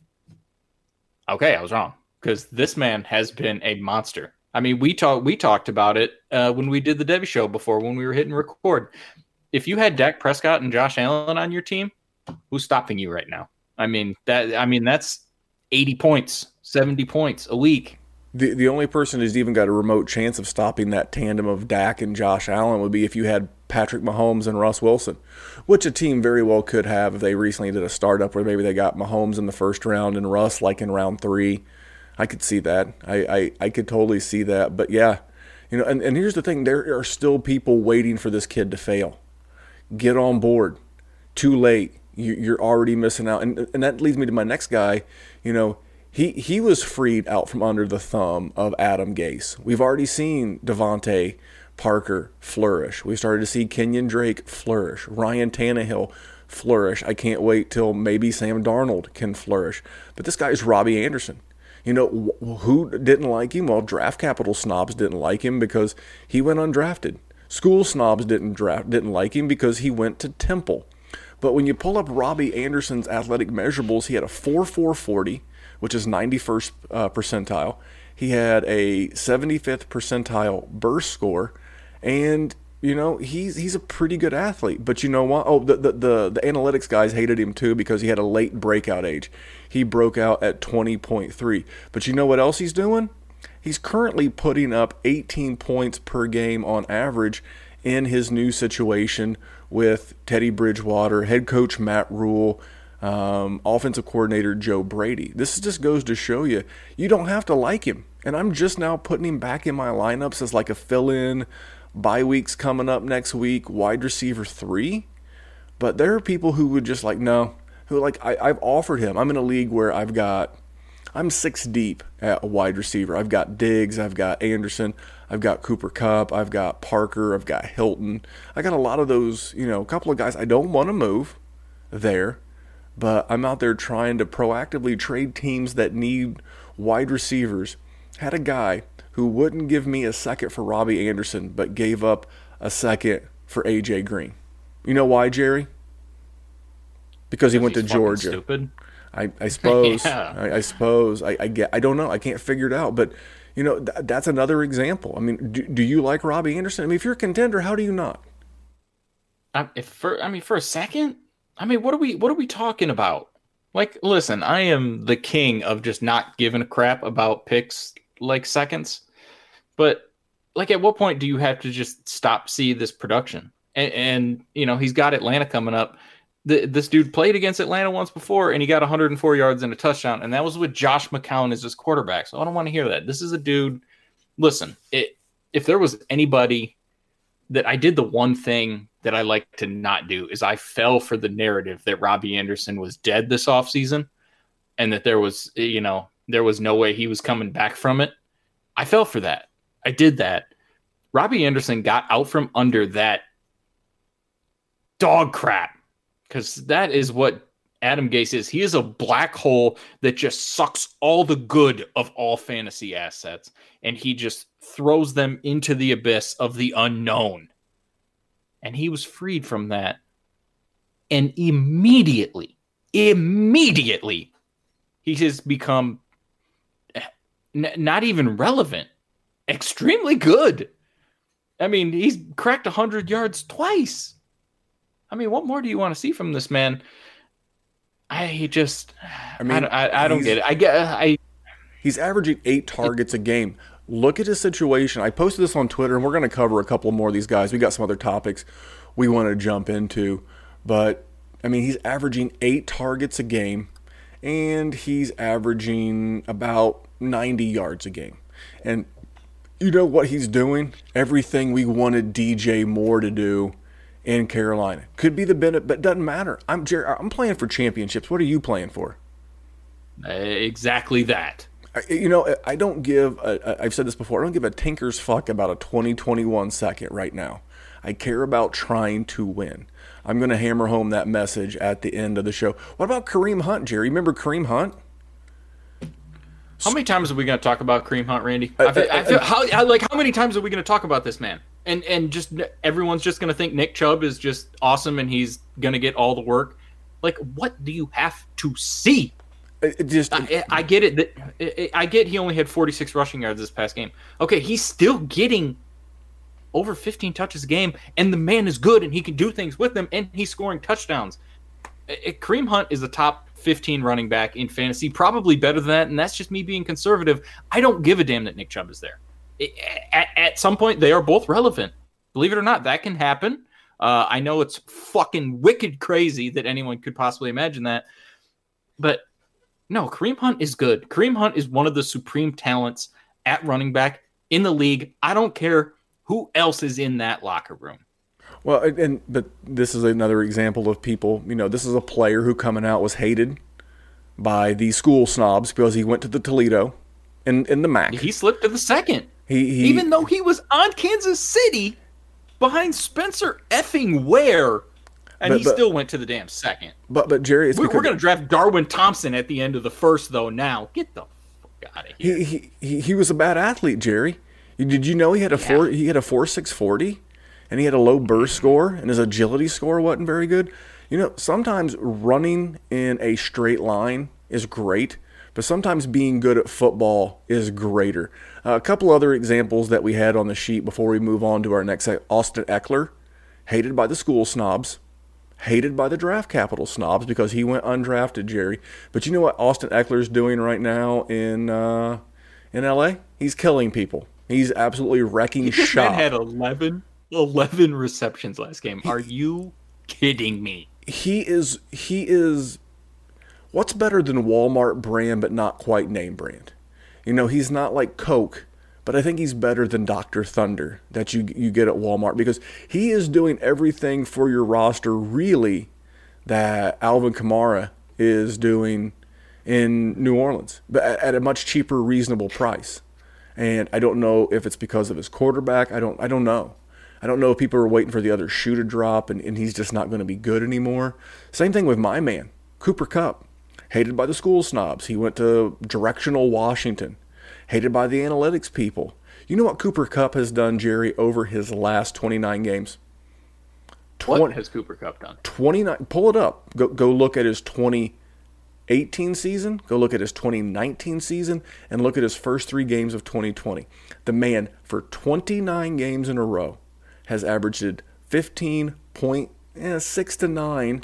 okay, I was wrong because this man has been a monster. I mean, we talked we talked about it uh, when we did the Devy show before when we were hitting record if you had Dak Prescott and Josh Allen on your team, who's stopping you right now? I mean that I mean that's 80 points, 70 points a week. The the only person who's even got a remote chance of stopping that tandem of Dak and Josh Allen would be if you had Patrick Mahomes and Russ Wilson, which a team very well could have if they recently did a startup where maybe they got Mahomes in the first round and Russ like in round three. I could see that. I, I, I could totally see that. But yeah, you know, and, and here's the thing there are still people waiting for this kid to fail get on board. Too late. You, are already missing out. And, and that leads me to my next guy. You know, he, he was freed out from under the thumb of Adam Gase. We've already seen DeVante Parker flourish. We started to see Kenyan Drake flourish. Ryan Tannehill flourish. I can't wait till maybe Sam Darnold can flourish. But this guy is Robbie Anderson. You know, who didn't like him? Well, draft capital snobs didn't like him because he went undrafted. School snobs didn't draft didn't like him because he went to Temple. But when you pull up Robbie Anderson's athletic measurables, he had a 4.440, which is 91st uh, percentile. He had a 75th percentile burst score, and you know he's he's a pretty good athlete. But you know what? Oh, the the the, the analytics guys hated him too because he had a late breakout age. He broke out at 20.3. But you know what else he's doing? He's currently putting up 18 points per game on average in his new situation with Teddy Bridgewater, head coach Matt Rhule, um, offensive coordinator Joe Brady. This just goes to show you, you don't have to like him. And I'm just now putting him back in my lineups as like a fill in. Bye weeks coming up next week, wide receiver three. But there are people who would just like, no, who like, I, I've offered him. I'm in a league where I've got I'm six deep at a wide receiver. I've got Diggs, I've got Anderson, I've got Cooper Kupp, I've got Parker, I've got Hilton. I got a lot of those, you know, a couple of guys I don't want to move there, but I'm out there trying to proactively trade teams that need wide receivers. Had a guy who wouldn't give me a second for Robbie Anderson, but gave up a second for AJ Green. You know why, Jerry? Because he went to Georgia. Stupid. I, I suppose. yeah. I, I, suppose. I, I get. I don't know. I can't figure it out. But you know, th- that's another example. I mean, do, do you like Robbie Anderson? I mean, if you're a contender, how do you not? I, if for I mean for a second, I mean what are we what are we talking about? Like, listen, I am the king of just not giving a crap about picks like seconds, but like at what point do you have to just stop see this production? And, and you know he's got Atlanta coming up. The, this dude played against Atlanta once before, and he got 104 yards and a touchdown, and that was with Josh McCown as his quarterback. So I don't want to hear that. This is a dude. Listen, it, if there was anybody that I did the one thing that I like to not do is I fell for the narrative that Robbie Anderson was dead this offseason and that there was, you know, there was no way he was coming back from it. I fell for that. I did that. Robbie Anderson got out from under that dog crap because that is what Adam Gase is. He is a black hole that just sucks all the good of all fantasy assets and he just throws them into the abyss of the unknown. And he was freed from that. And immediately, immediately, he has become n- not even relevant, extremely good. I mean, he's cracked 100 yards twice. I mean, what more do you want to see from this man? I just, I mean, I, I, I don't get it. I get, I. He's averaging eight targets a game. Look at his situation. I posted this on Twitter, and we're going to cover a couple more of these guys. We got some other topics we want to jump into, but I mean, he's averaging eight targets a game, and he's averaging about 90 yards a game. And you know what he's doing? Everything we wanted DJ Moore to do in Carolina. Could be the benefit, but doesn't matter. I'm Jerry, I'm playing for championships. What are you playing for? Uh, exactly that you know, I don't give, i have said this before, I don't give a tinker's fuck about a 2021 second right now. I care about trying to win. I'm going to hammer home that message at the end of the show. What about Kareem Hunt, Jerry? Remember Kareem Hunt? How many times are we going to talk about Kareem Hunt, Randy? I, feel, I feel, how, like how many times are we going to talk about this man? And and just everyone's just going to think Nick Chubb is just awesome and he's going to get all the work. Like, what do you have to see uh, it just I, I, get it that I get he only had 46 rushing yards this past game. Okay, he's still getting over 15 touches a game, and the man is good and he can do things with them, and he's scoring touchdowns. It, Kareem Hunt is the top 15 running back in fantasy, probably better than that, and that's just me being conservative. I don't give a damn that Nick Chubb is there. At, at some point, they are both relevant. Believe it or not, that can happen. Uh, I know it's fucking wicked crazy that anyone could possibly imagine that, but no, Kareem Hunt is good. Kareem Hunt is one of the supreme talents at running back in the league. I don't care who else is in that locker room. Well, and but this is another example of people. You know, this is a player who coming out was hated by the school snobs because he went to the Toledo in in the MAC. He slipped to the second. He, he even though he was on Kansas City behind Spencer effing Ware and but, he but, still went to the damn second. But but Jerry, we're, we're going to draft Darwin Thompson at the end of the first, though. Now get the fuck out of here. He, he he was a bad athlete, Jerry. Did you know he had a yeah. four? He had a four six forty, and he had a low burst score, and his agility score wasn't very good. You know, sometimes running in a straight line is great, but sometimes being good at football is greater. A couple other examples that we had on the sheet before we move on to our next. Austin Ekeler, hated by the school snobs hated by the draft capital snobs because he went undrafted, Jerry. But you know what Austin Ekeler's doing right now in uh, in LA? He's killing people. He's absolutely wrecking this shop. Man had 11, 11 receptions last game. Are you kidding me? He is. He is. What's better than Walmart brand but not quite name brand? You know, he's not like Coke but I think he's better than Dr. Thunder that you you get at Walmart because he is doing everything for your roster really that Alvin Kamara is doing in New Orleans, but at a much cheaper, reasonable price. And I don't know if it's because of his quarterback. I don't I don't know. I don't know if people are waiting for the other shoe to drop and, and he's just not going to be good anymore. Same thing with my man, Cooper Kupp. Hated by the school snobs. He went to directional Washington hated by the analytics people. You know what Cooper Kupp has done, Jerry, over his last 29 games? what has Cooper Kupp done? 29. Pull it up. Go, go look at his 2018 season. Go look at his 2019 season and look at his first three games of 2020. The man, for 29 games in a row, has averaged 15.8 eh, to nine.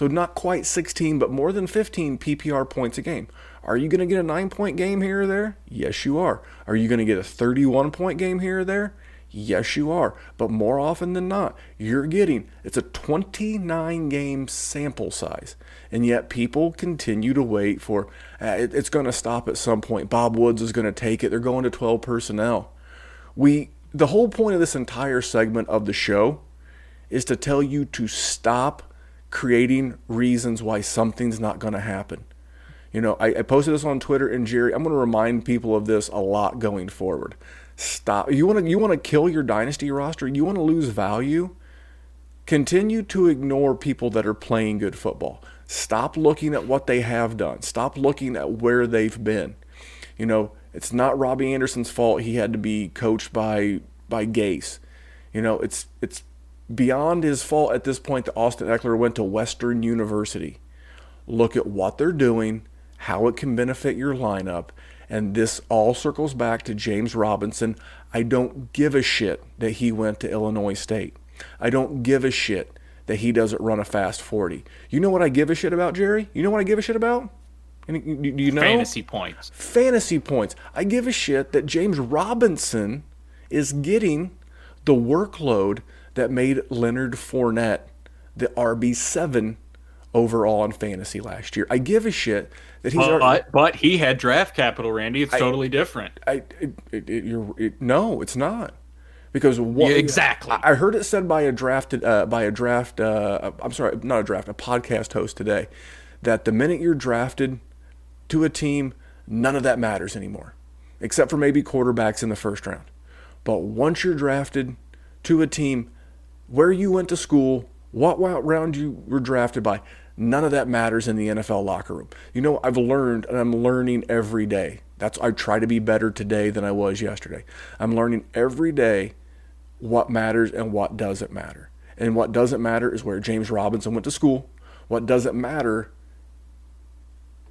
So not quite 16, but more than 15 PPR points a game. Are you going to get a nine point game here or there? Yes, you are. Are you going to get a 31 point game here or there? Yes, you are. But more often than not, you're getting it's a 29 game sample size. And yet people continue to wait for uh, it, it's going to stop at some point. Bob Woods is going to take it. They're going to 12 personnel. We the whole point of this entire segment of the show is to tell you to stop creating reasons why something's not going to happen. You know, I, I, posted this on Twitter and Jerry, I'm going to remind people of this a lot going forward. Stop. You want to you want to kill your dynasty roster? You want to lose value? Continue to ignore people that are playing good football. Stop looking at what they have done. Stop looking at where they've been. You know, it's not Robbie Anderson's fault he had to be coached by by Gase. You know, it's it's beyond his fault at this point that Austin Ekeler went to Western University. Look at what they're doing, how it can benefit your lineup, and this all circles back to James Robinson. I don't give a shit that he went to Illinois State. I don't give a shit that he doesn't run a fast 40. You know what I give a shit about, Jerry? You know what I give a shit about? Do you know? Fantasy points. Fantasy points. I give a shit that James Robinson is getting the workload that made Leonard Fournette the RB7 overall in fantasy last year. I give a shit that he's. But, already, but he had draft capital, Randy. It's I, totally different. I, it, it, it, no, it's not. Because what, yeah, exactly, I, I heard it said by a drafted uh, by a draft. Uh, I'm sorry, not a draft, a podcast host today, that the minute you're drafted to a team, none of that matters anymore, except for maybe quarterbacks in the first round. But once you're drafted to a team, where you went to school, what round you were drafted by, none of that matters in the NFL locker room. You know, I've learned and I'm learning every day. That's I try to be better today than I was yesterday. I'm learning every day what matters and what doesn't matter. And what doesn't matter is where James Robinson went to school. What doesn't matter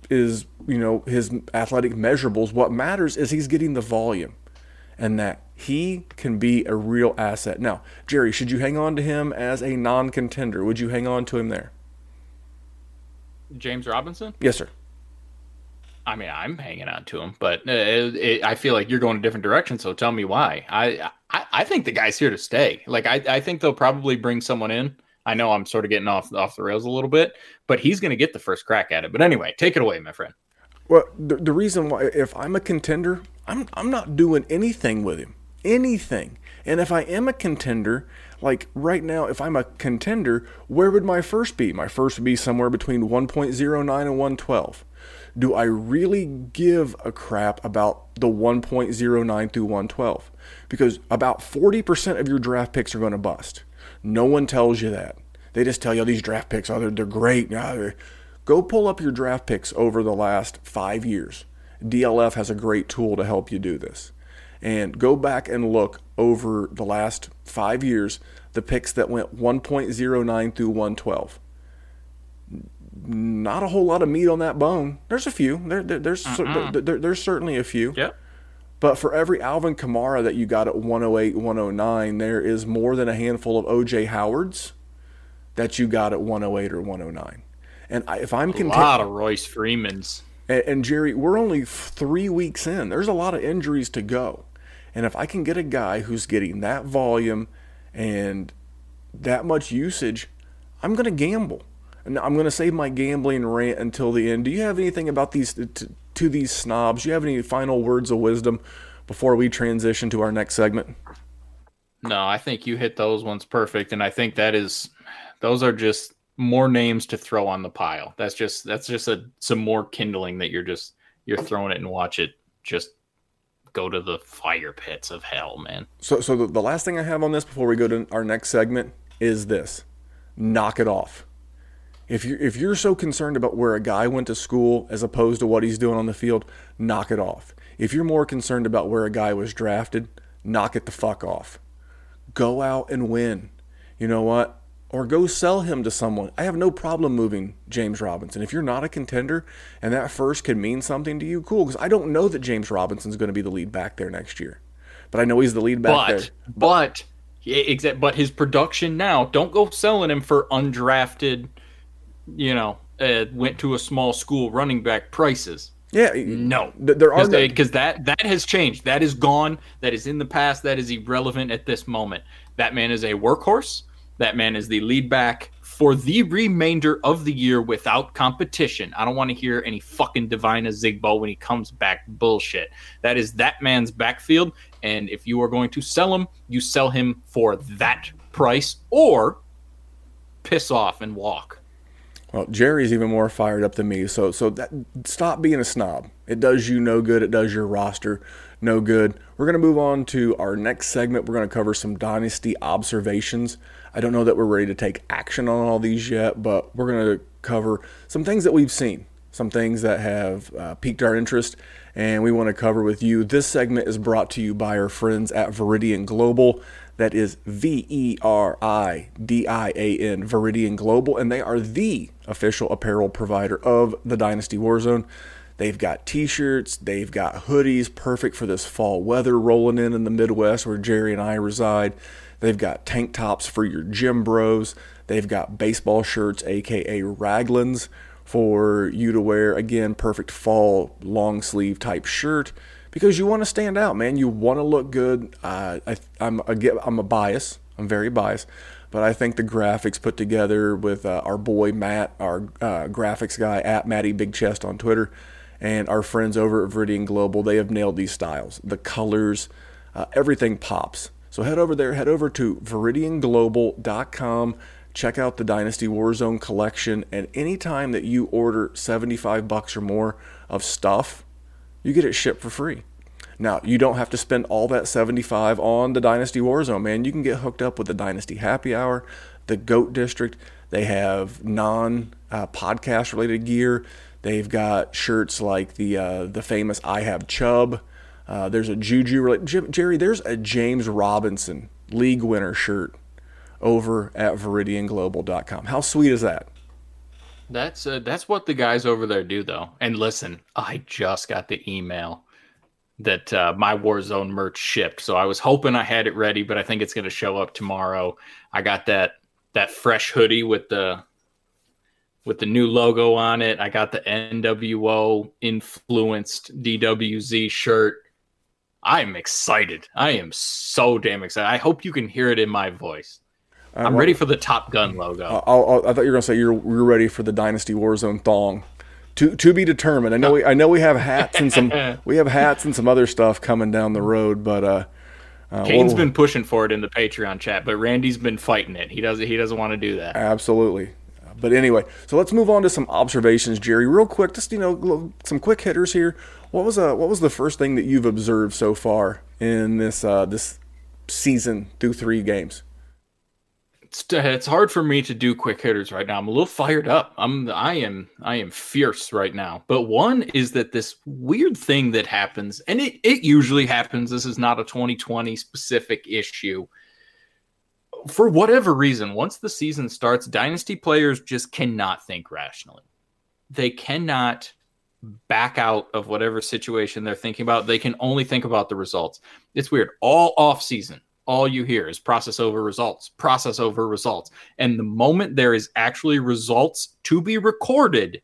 is, you know, his athletic measurables. What matters is he's getting the volume and that he can be a real asset. Now, Jerry, should you hang on to him as a non contender? Would you hang on to him there? James Robinson? Yes, sir. I mean, I'm hanging on to him, but uh, it, it, I feel like you're going a different direction. So tell me why. I, I, I think the guy's here to stay. Like I, I think they'll probably bring someone in. I know I'm sort of getting off off the rails a little bit, but he's going to get the first crack at it. But anyway, take it away, my friend. Well, the, the reason why, if I'm a contender, I'm I'm not doing anything with him, anything. And if I am a contender, like right now, if I'm a contender, where would my first be? My first would be somewhere between 1.09 and 112. Do I really give a crap about the 1.09 through 112? Because about 40% of your draft picks are going to bust. No one tells you that. They just tell you oh, these draft picks, oh, they're, they're great. Go pull up your draft picks over the last five years. DLF has a great tool to help you do this. And go back and look over the last five years, the picks that went 1.09 through 112. Not a whole lot of meat on that bone. There's a few. There, there there's uh-uh. there, there's certainly a few. Yep. But for every Alvin Kamara that you got at 108, 109, there is more than a handful of OJ Howards that you got at 108 or 109. And if I'm content- a lot of Royce Freemans. And Jerry, we're only three weeks in. There's a lot of injuries to go. And if I can get a guy who's getting that volume and that much usage, I'm going to gamble. And I'm going to save my gambling rant until the end. Do you have anything about these to, to these snobs? Do you have any final words of wisdom before we transition to our next segment? No, I think you hit those ones perfect, and I think that is those are just more names to throw on the pile. That's just that's just a some more kindling that you're just you're throwing it and watch it just go to the fire pits of hell, man. So so the, the last thing I have on this before we go to our next segment is this. Knock it off. If you if you're so concerned about where a guy went to school as opposed to what he's doing on the field, knock it off. If you're more concerned about where a guy was drafted, knock it the fuck off. Go out and win. You know what? Or go sell him to someone. I have no problem moving James Robinson. If you're not a contender and that first can mean something to you, cool. Because I don't know that James Robinson's going to be the lead back there next year, but I know he's the lead back but, there. But, but Except, but his production now, don't go selling him for undrafted, you know, uh, went to a small school running back prices. Yeah, no, there are because that that has changed. That is gone. That is in the past. That is irrelevant at this moment. That man is a workhorse. That man is the lead back for the remainder of the year without competition. I don't want to hear any fucking Devine Ozigbo when he comes back bullshit. That is that man's backfield. And if you are going to sell him, you sell him for that price or piss off and walk. Well, Jerry's even more fired up than me. So so that stop being a snob. It does you no good. It does your roster no good. We're going to move on to our next segment. We're going to cover some dynasty observations. I don't know that we're ready to take action on all these yet, but we're going to cover some things that we've seen, some things that have uh, piqued our interest, and we want to cover with you. This segment is brought to you by our friends at Veridian Global. That is V E R I D I A N, Veridian Global, and they are the official apparel provider of the Dynasty Warzone. They've got t shirts, they've got hoodies, perfect for this fall weather rolling in in the Midwest where Jerry and I reside. They've got tank tops for your gym bros. They've got baseball shirts, aka raglans, for you to wear. Again, perfect fall long sleeve type shirt because you want to stand out, man. You want to look good. Uh, I, I'm a, I'm a bias. I'm very biased, but I think the graphics put together with uh, our boy Matt, our uh, graphics guy at Matty Big Chest on Twitter, and our friends over at Veridian Global, they have nailed these styles. The colors, uh, everything pops. So head over there, head over to veridianglobal.com, check out the Dynasty Warzone collection, and anytime that you order 75 bucks or more of stuff, you get it shipped for free. Now, you don't have to spend all that 75 on the Dynasty Warzone, man. You can get hooked up with the Dynasty Happy Hour, the Goat District. They have non uh, podcast related gear. They've got shirts like the uh, the famous I Have Chubb. Uh, there's a Juju. Jerry, there's a James Robinson league winner shirt over at VeridianGlobal.com. How sweet is that? That's uh, that's what the guys over there do, though. And listen, I just got the email that uh, my Warzone merch shipped, so I was hoping I had it ready, but I think it's going to show up tomorrow. I got that that fresh hoodie with the with the new logo on it. I got the NWO influenced DWZ shirt. I'm excited. I am so damn excited. I hope you can hear it in my voice. I'm ready for the Top Gun logo. I'll, I'll, i thought you were going to say you're you're ready for the Dynasty Warzone thong. To, to be determined. I know we I know we have hats and some we have hats and some other stuff coming down the road, but uh, uh, Kane's been pushing for it in the Patreon chat, but Randy's been fighting it. He doesn't he doesn't want to do that. Absolutely. But anyway, so let's move on to some observations, Jerry. Real quick, just you know, some quick hitters here. What was uh, what was the first thing that you've observed so far in this uh, this season through three games? It's, it's hard for me to do quick hitters right now. I'm a little fired up. I'm I am I am fierce right now. But one is that this weird thing that happens, and it it usually happens. This is not a 2020 specific issue for whatever reason, once the season starts, dynasty players just cannot think rationally. They cannot back out of whatever situation they're thinking about. They can only think about the results. It's weird. All off season, all you hear is process over results, process over results. And the moment there is actually results to be recorded,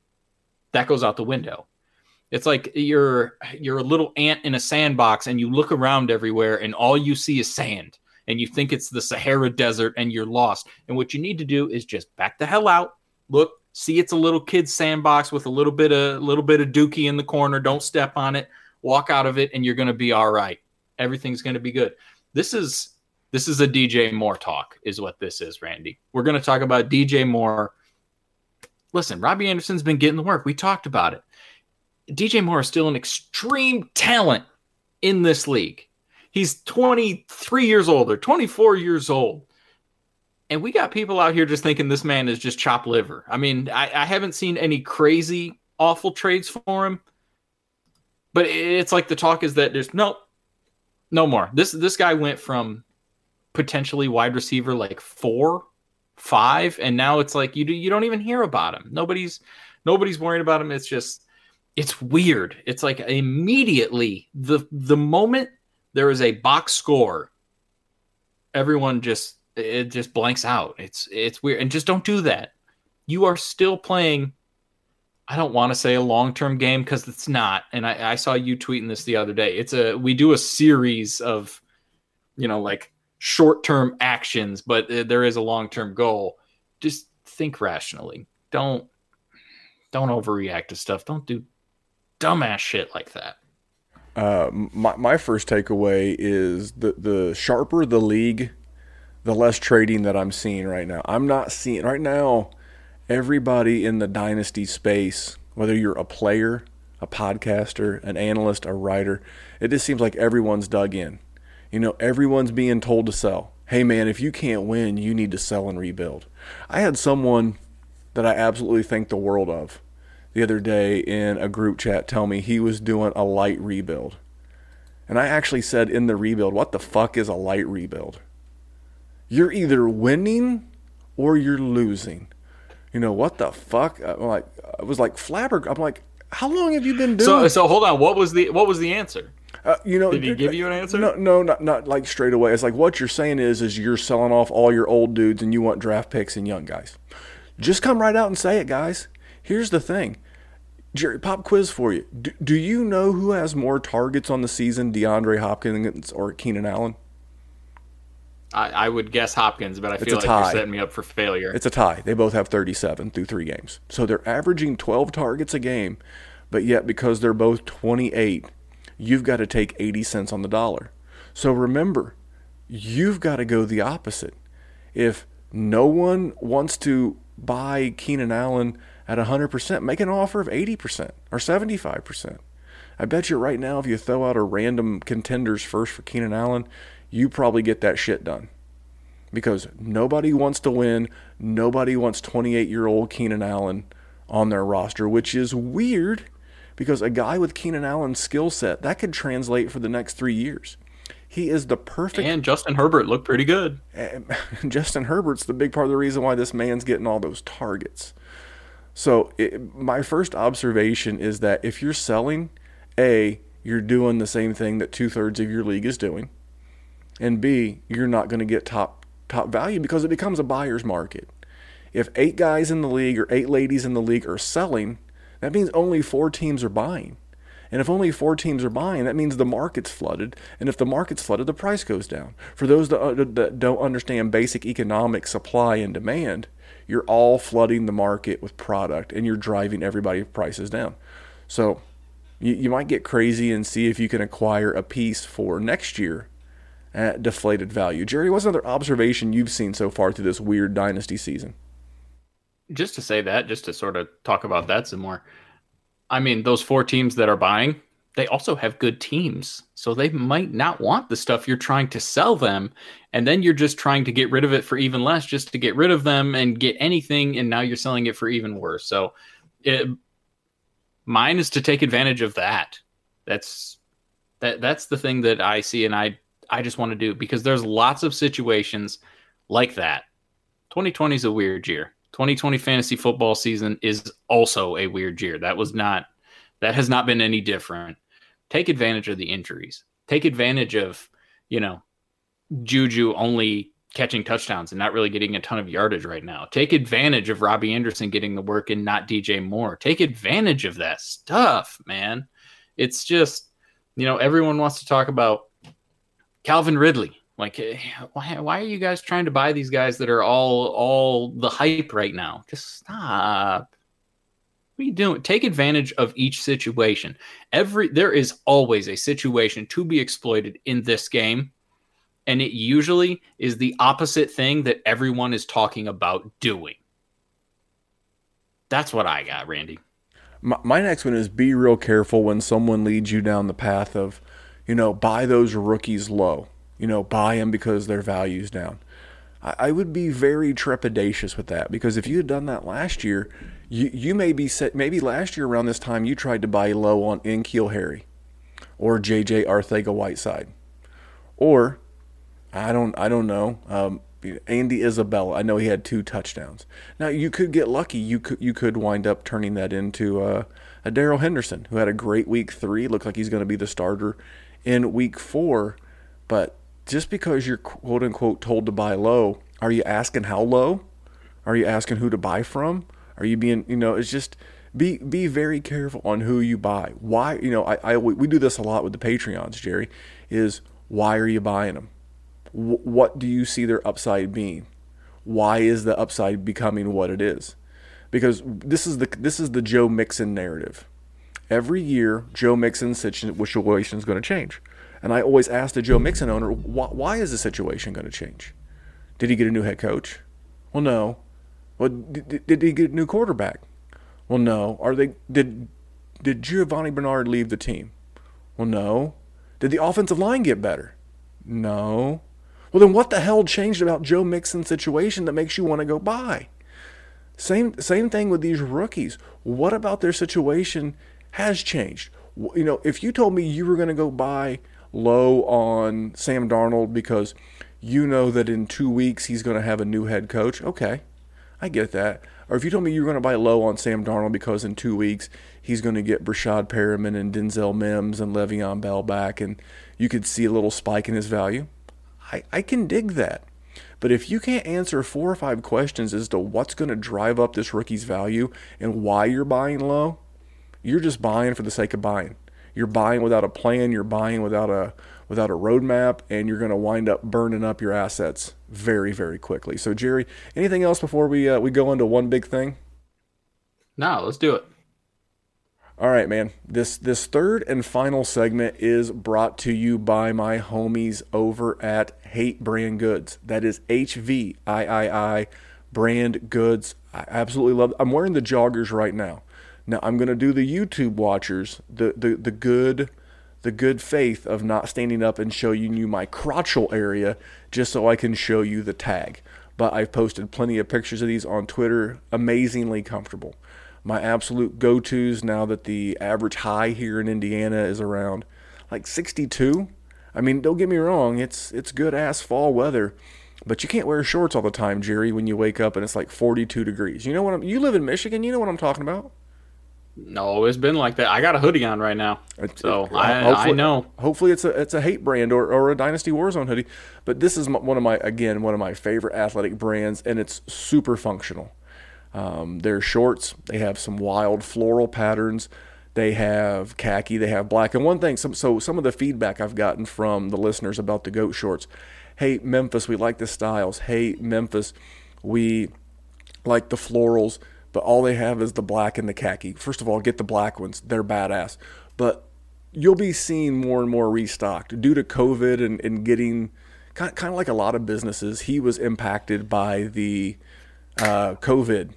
that goes out the window. It's like you're you're a little ant in a sandbox and you look around everywhere and all you see is sand and you think it's the Sahara Desert and you're lost. And what you need to do is just back the hell out, look, see it's a little kid's sandbox with a little bit of little bit of dookie in the corner. Don't step on it. Walk out of it, and you're going to be all right. Everything's going to be good. This is this is a DJ Moore talk, is what this is, Randy. We're going to talk about DJ Moore. Listen, Robbie Anderson's been getting the work. We talked about it. DJ Moore is still an extreme talent in this league. He's 23 years old or 24 years old. And we got people out here just thinking this man is just chopped liver. I mean, I, I haven't seen any crazy, awful trades for him. But it's like the talk is that there's no, no more. This this guy went from potentially wide receiver like four, five, and now it's like you do, you don't even hear about him. Nobody's nobody's worried about him. It's just it's weird. It's like immediately the the moment there is a box score everyone just it just blanks out. It's it's weird, and just don't do that. You are still playing. I don't want to say a long term game because it's not. And I, I saw you tweeting this the other day. It's a we do a series of, you know, like short term actions, but there is a long term goal. Just think rationally. Don't don't overreact to stuff. Don't do dumbass shit like that. Uh, my my first takeaway is the the sharper the league, the less trading that I'm seeing right now. I'm not seeing right now. Everybody in the dynasty space, whether you're a player, a podcaster, an analyst, a writer, it just seems like everyone's dug in. You know, everyone's being told to sell. Hey man, if you can't win, you need to sell and rebuild. I had someone that I absolutely think the world of the other day in a group chat tell me he was doing a light rebuild. And I actually said in the rebuild, what the fuck is a light rebuild? You're either winning or you're losing. You know, what the fuck? I'm like, I was like flabbergasted. I'm like, how long have you been doing? So, so hold on. What was the what was the answer? Uh, you know, did he give you an answer? No, no, not not like straight away. It's like what you're saying is, is you're selling off all your old dudes and you want draft picks and young guys. Just come right out and say it, guys. Here's the thing. Jerry, pop quiz for you. Do, do you know who has more targets on the season, DeAndre Hopkins or Keenan Allen? I, I would guess Hopkins, but I feel like you're setting me up for failure. It's a tie. They both have 37 through three games. So they're averaging 12 targets a game, but yet because they're both 28, you've got to take 80 cents on the dollar. So remember, you've got to go the opposite. If no one wants to buy Keenan Allen at 100%, make an offer of 80% or 75%. I bet you right now, if you throw out a random contenders first for Keenan Allen, you probably get that shit done. Because nobody wants to win. Nobody wants 28 year old Keenan Allen on their roster, which is weird because a guy with Keenan Allen's skill set, that could translate for the next three years. He is the perfect. And Justin Herbert looked pretty good. Justin Herbert's the big part of the reason why this man's getting all those targets. So, it, my first observation is that if you're selling, A, you're doing the same thing that two thirds of your league is doing, and B, you're not going to get top top value because it becomes a buyer's market. If eight guys in the league or eight ladies in the league are selling, that means only four teams are buying. And if only four teams are buying, that means the market's flooded. And if the market's flooded, the price goes down. For those that, uh, that don't understand basic economic supply and demand, you're all flooding the market with product and you're driving everybody's prices down. So you, you might get crazy and see if you can acquire a piece for next year at deflated value. Jerry, what's another observation you've seen so far through this weird dynasty season? Just to say that, just to sort of talk about that some more. I mean, those four teams that are buying, they also have good teams. So they might not want the stuff you're trying to sell them. And then you're just trying to get rid of it for even less just to get rid of them and get anything. And now you're selling it for even worse. So it, mine is to take advantage of that. That's that that's the thing that I see and I I just want to do because there's lots of situations like that. 2020 is a weird year. 2020 fantasy football season is also a weird year. That was not that has not been any different take advantage of the injuries. Take advantage of, you know, Juju only catching touchdowns and not really getting a ton of yardage right now. Take advantage of Robbie Anderson getting the work and not DJ Moore. Take advantage of that stuff, man. It's just, you know, everyone wants to talk about Calvin Ridley. Like, eh, why, why are you guys trying to buy these guys that are all all the hype right now? Just stop. What are you doing? Take advantage of each situation. Every there is always a situation to be exploited in this game, and it usually is the opposite thing that everyone is talking about doing. That's what I got, Randy. My, my next one is be real careful when someone leads you down the path of, you know, buy those rookies low. You know, buy them because their value's down. I, I would be very trepidatious with that because if you had done that last year, you you may be set, maybe last year around this time you tried to buy low on N'Keal Harry or JJ Arcega-Whiteside or I don't I don't know um, Andy Isabella I know he had two touchdowns now you could get lucky you could you could wind up turning that into uh, a Darrell Henderson who had a great week three looked like he's going to be the starter in week four but just because you're quote unquote told to buy low, are you asking how low? Are you asking who to buy from? Are you being, you know, it's just be be very careful on who you buy. Why, you know, I, I we do this a lot with the Patreons, Jerry, is why are you buying them? W- what do you see their upside being? Why is the upside becoming what it is? Because this is the this is the Joe Mixon narrative. Every year, Joe Mixon's situation is going to change. And I always ask the Joe Mixon owner, why, why is the situation going to change? Did he get a new head coach? Well, no. Well, did, did he get a new quarterback? Well, no. Are they did did Giovani Bernard leave the team? Well, no. Did the offensive line get better? No. Well, then what the hell changed about Joe Mixon's situation that makes you want to go buy? Same same thing with these rookies. What about their situation has changed? You know, if you told me you were going to go buy low on Sam Darnold because you know that in two weeks he's going to have a new head coach, okay, I get that. Or if you told me you were going to buy low on Sam Darnold because in two weeks he's going to get Breshad Perriman and Denzel Mims and Le'Veon Bell back and you could see a little spike in his value, I, I can dig that. But if you can't answer four or five questions as to what's going to drive up this rookie's value and why you're buying low, you're just buying for the sake of buying. You're buying without a plan, you're buying without a without a roadmap, and you're going to wind up burning up your assets very, very quickly. So, Jerry, anything else before we uh, we go into one big thing? No, let's do it. All right, man. This this third and final segment is brought to you by my homies over at Hate Brand Goods. That is H V I I I Brand Goods. I absolutely love. I'm wearing the joggers right now. Now I'm going to do the YouTube watchers the the the good the good faith of not standing up and showing you my crotchal area just so I can show you the tag. But I've posted plenty of pictures of these on Twitter. Amazingly comfortable my absolute go tos now that the average high here in Indiana is around like 62. I mean, don't get me wrong, it's it's good ass fall weather, but you can't wear shorts all the time, Jerry, when you wake up and it's like 42 degrees. You know what I'm you live in Michigan, you know what I'm talking about? No, it's been like that. I got a hoodie on right now, so I, I know. Hopefully, it's a it's a hate brand or, or a Dynasty Warzone hoodie. But this is one of my again one of my favorite athletic brands, and it's super functional. Um, their shorts, they have some wild floral patterns. They have khaki, they have black. And one thing, some, so some of the feedback I've gotten from the listeners about the goat shorts hey, Memphis, we like the styles. Hey, Memphis, we like the florals, but all they have is the black and the khaki. First of all, get the black ones, they're badass. But you'll be seeing more and more restocked due to COVID and, and getting kind, kind of like a lot of businesses. He was impacted by the uh, COVID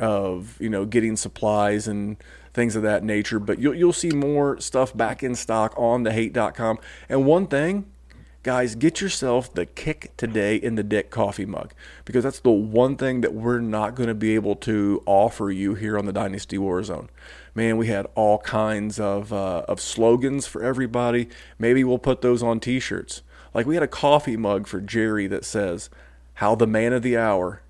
of you know getting supplies and things of that nature. But you'll you'll see more stuff back in stock on the hate.com. And one thing, guys, get yourself the kick today in the dick coffee mug because that's the one thing that we're not going to be able to offer you here on the Dynasty Warzone. Man, we had all kinds of uh, of slogans for everybody. Maybe we'll put those on T-shirts. Like we had a coffee mug for Jerry that says, "How the man of the hour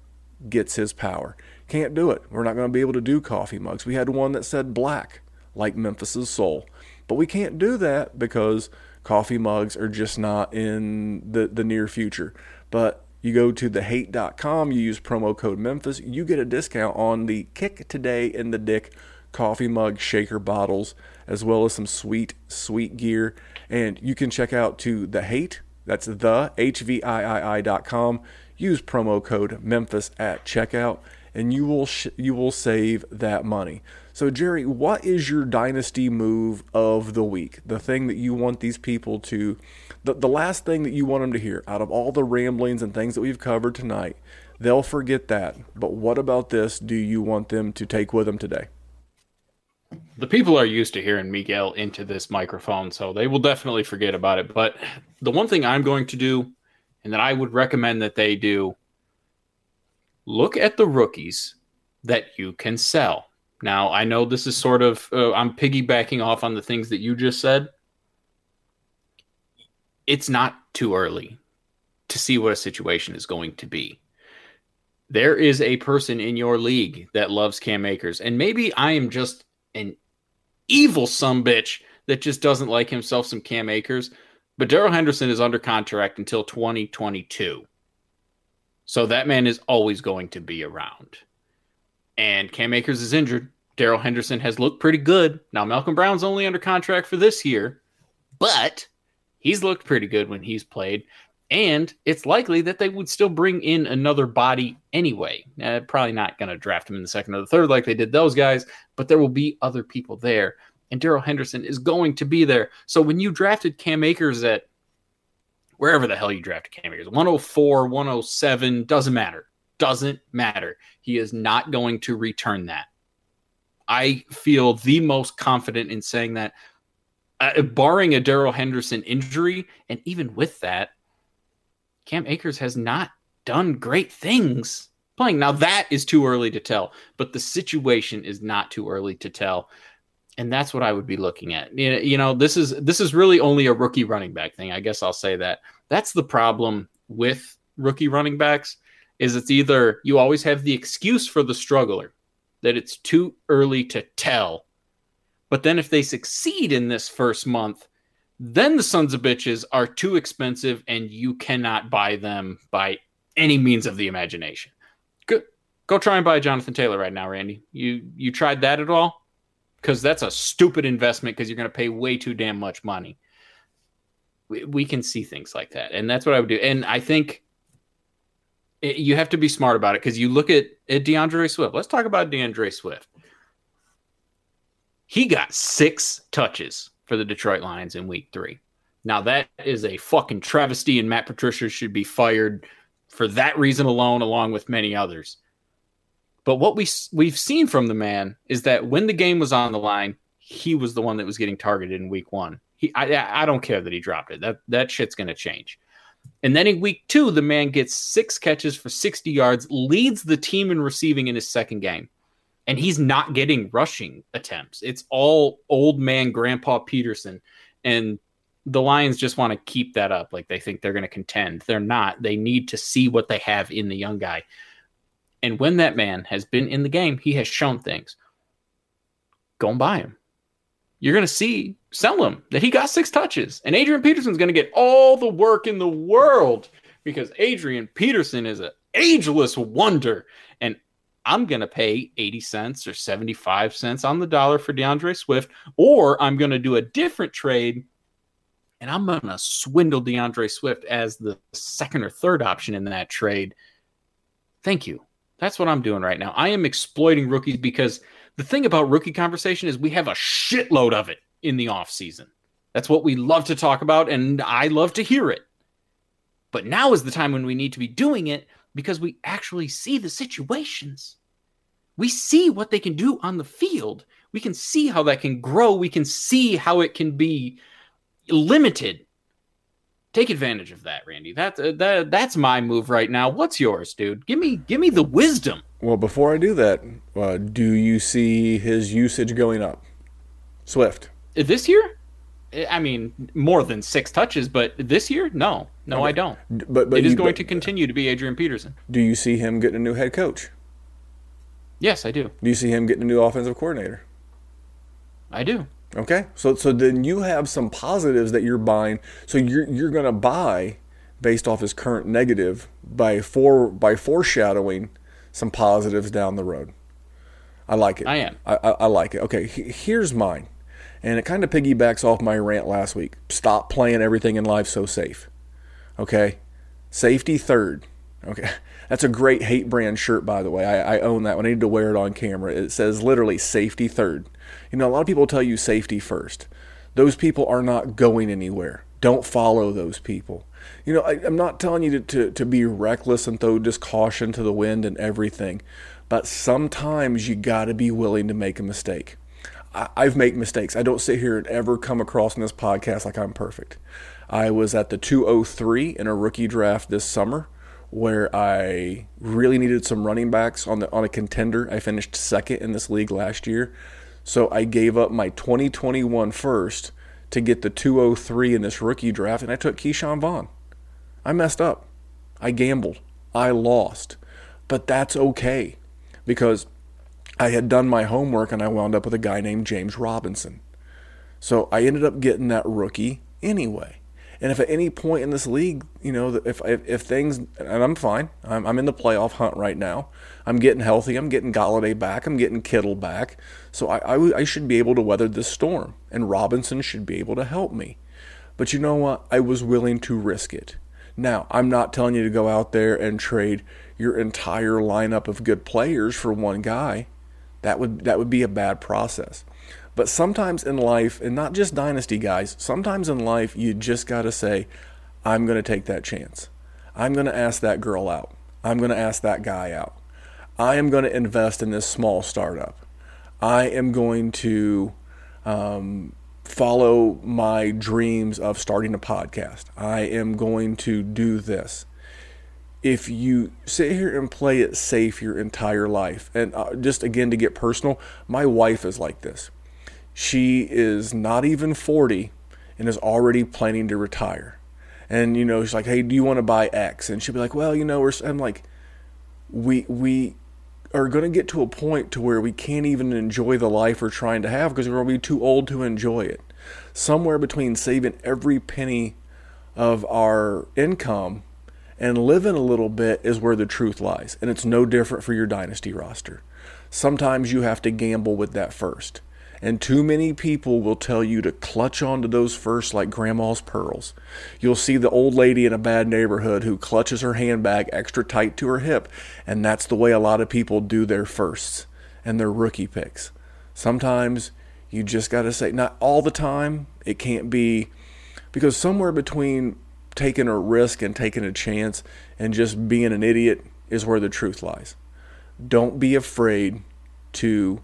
gets his power." Can't do it. We're not going to be able to do coffee mugs. We had one that said black, like Memphis's soul. But we can't do that because coffee mugs are just not in the, the near future. But you go to thehate.com, you use promo code Memphis, you get a discount on the Kick Today in the Dick coffee mug shaker bottles, as well as some sweet, sweet gear. And you can check out to the hate, that's the H-V-I-I-I dot com. Use promo code Memphis at checkout and you will sh- you will save that money. So Jerry, what is your dynasty move of the week? The thing that you want these people to the, the last thing that you want them to hear out of all the ramblings and things that we've covered tonight. They'll forget that. But what about this do you want them to take with them today? The people are used to hearing Miguel into this microphone, so they will definitely forget about it. But the one thing I'm going to do and that I would recommend that they do look at the rookies that you can sell. Now, I know this is sort of, uh, I'm piggybacking off on the things that you just said. It's not too early to see what a situation is going to be. There is a person in your league that loves Cam Akers, and maybe I am just an evil some bitch that just doesn't like himself some Cam Akers. But Darrell Henderson is under contract until 2022. So that man is always going to be around. And Cam Akers is injured. Darrell Henderson has looked pretty good. Now, Malcolm Brown's only under contract for this year, but he's looked pretty good when he's played. And it's likely that they would still bring in another body anyway. Uh, probably not going to draft him in the second or the third like they did those guys, but there will be other people there. And Darrell Henderson is going to be there. So when you drafted Cam Akers at wherever the hell you drafted Cam Akers, 104, 107, doesn't matter. Doesn't matter. He is not going to return that. I feel the most confident in saying that, uh, barring a Darrell Henderson injury, and even with that, Cam Akers has not done great things playing. Now that is too early to tell, but the situation is not too early to tell, and that's what I would be looking at. You know, this is this is really only a rookie running back thing. I guess I'll say that. That's the problem with rookie running backs is it's either you always have the excuse for the struggler that it's too early to tell. But then if they succeed in this first month, then the sons of bitches are too expensive and you cannot buy them by any means of the imagination. Go, go try and buy Jonathan Taylor right now, Randy. You you tried that at all? Because that's a stupid investment because you're going to pay way too damn much money. We, we can see things like that, and that's what I would do. And I think you have to be smart about it because you look at, at DeAndre Swift. Let's talk about DeAndre Swift. He got six touches for the Detroit Lions in week three. Now, that is a fucking travesty, and Matt Patricia should be fired for that reason alone, along with many others. But what we, we've seen from the man is that when the game was on the line, he was the one that was getting targeted in week one. He, I, I don't care that he dropped it. That, that shit's going to change. And then in week two, the man gets six catches for 60 yards, leads the team in receiving in his second game. And he's not getting rushing attempts. It's all old man Grandpa Peterson. And the Lions just want to keep that up. Like they think they're going to contend. They're not. They need to see what they have in the young guy. And when that man has been in the game, he has shown things. Go and buy him. You're going to see sell him that he got six touches. And Adrian Peterson's going to get all the work in the world because Adrian Peterson is an ageless wonder. And I'm going to pay 80 cents or 75 cents on the dollar for DeAndre Swift, or I'm going to do a different trade and I'm going to swindle DeAndre Swift as the second or third option in that trade. Thank you. That's what I'm doing right now. I am exploiting rookies because the thing about rookie conversation is we have a shitload of it in the off season. That's what we love to talk about, and I love to hear it. But now is the time when we need to be doing it because we actually see the situations. We see what they can do on the field. We can see how that can grow. We can see how it can be limited. Take advantage of that, Randy. That, uh, that that's my move right now. What's yours, dude? Give me give me the wisdom. Well, before I do that, uh, do you see his usage going up? Swift. This year? I mean, more than six touches, but this year, no, no, okay. I don't. But, but it is you, going but, to continue to be Adrian Peterson. Do you see him getting a new head coach? Yes, I do. Do you see him getting a new offensive coordinator? I do. Okay, so so then you have some positives that you're buying. So you're you're gonna buy based off his current negative by for by foreshadowing some positives down the road. I like it. I am. I, I, I like it. Okay, here's mine and it kind of piggybacks off my rant last week. Stop playing everything in life so safe. Okay? Safety third. Okay. That's a great hate brand shirt, by the way. I, I own that one. I need to wear it on camera. It says literally safety third. You know, a lot of people tell you safety first. Those people are not going anywhere. Don't follow those people. You know, I, am not telling you to, to, to be reckless and throw just caution to the wind and everything, but sometimes you got to be willing to make a mistake. I've made mistakes. I don't sit here and ever come across in this podcast like I'm perfect. I was at the 203 in a rookie draft this summer where I really needed some running backs on the on a contender. I finished second in this league last year. So I gave up my 2021 first to get the 203 in this rookie draft and I took Ke'Shawn Vaughn. I messed up. I gambled. I lost. But that's okay because I had done my homework and I wound up with a guy named James Robinson. So I ended up getting that rookie anyway. And if at any point in this league, you know, if if, if things, and I'm fine, I'm, I'm in the playoff hunt right now. I'm getting healthy. I'm getting Golladay back. I'm getting Kittle back. So I, I, I should be able to weather this storm, and Robinson should be able to help me. But you know what? I was willing to risk it. Now, I'm not telling you to go out there and trade your entire lineup of good players for one guy. That would that would be a bad process. But sometimes in life, and not just dynasty guys, sometimes in life you just got to say, I'm going to take that chance. I'm going to ask that girl out. I'm going to ask that guy out. I am going to invest in this small startup. I am going to um, follow my dreams of starting a podcast. I am going to do this. If you sit here and play it safe your entire life, and uh, just again to get personal, my wife is like this. She is not even 40 and is already planning to retire. And you know, she's like, "Hey, do you want to buy X?" And she'll be like, "Well, you know, we're." I'm like, "We we are going to get to a point to where we can't even enjoy the life we're trying to have because we're going to be too old to enjoy it. Somewhere between saving every penny of our income and living a little bit is where the truth lies. And it's no different for your dynasty roster. Sometimes you have to gamble with that first. And too many people will tell you to clutch onto those first like grandma's pearls. You'll see the old lady in a bad neighborhood who clutches her handbag extra tight to her hip, and that's the way a lot of people do their firsts and their rookie picks. Sometimes you just got to say, not all the time, it can't be because somewhere between taking a risk and taking a chance and just being an idiot is where the truth lies. Don't be afraid to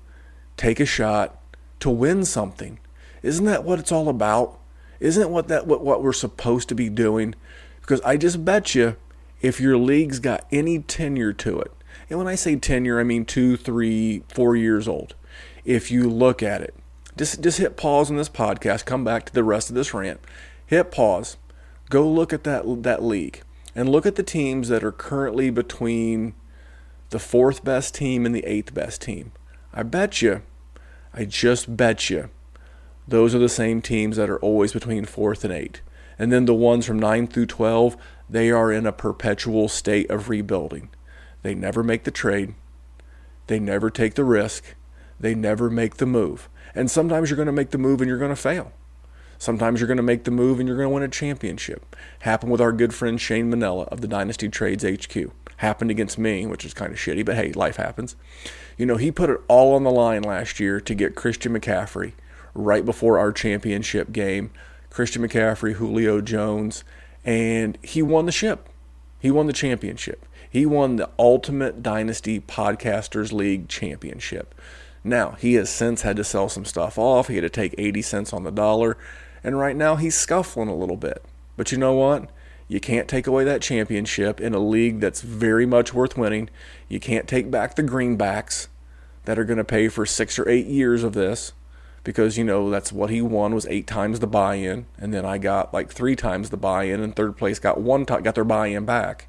take a shot to win something. Isn't that what it's all about? Isn't what that what, what we're supposed to be doing? Because I just bet you if your league's got any tenure to it, and when I say tenure, I mean two, three, four years old. If you look at it, just just hit pause on this podcast, come back to the rest of this rant. Hit pause. Go look at that that league and look at the teams that are currently between the fourth best team and the eighth best team. I bet you I just bet you those are the same teams that are always between fourth and eight. And then the ones from 9 through 12, they are in a perpetual state of rebuilding. They never make the trade, they never take the risk, they never make the move. And sometimes you're going to make the move and you're going to fail. Sometimes you're going to make the move and you're going to win a championship. Happened with our good friend Shane Manella of the Dynasty Trades HQ. Happened against me, which is kind of shitty, but hey, life happens. You know, he put it all on the line last year to get Christian McCaffrey right before our championship game. Christian McCaffrey, Julio Jones, and he won the ship. He won the championship. He won the Ultimate Dynasty Podcasters League championship. Now, he has since had to sell some stuff off. He had to take 80 cents on the dollar. And right now, he's scuffling a little bit. But you know what? You can't take away that championship in a league that's very much worth winning. You can't take back the greenbacks that are going to pay for six or eight years of this because, you know, that's what he won was eight times the buy in. And then I got like three times the buy in, and third place got one got their buy in back.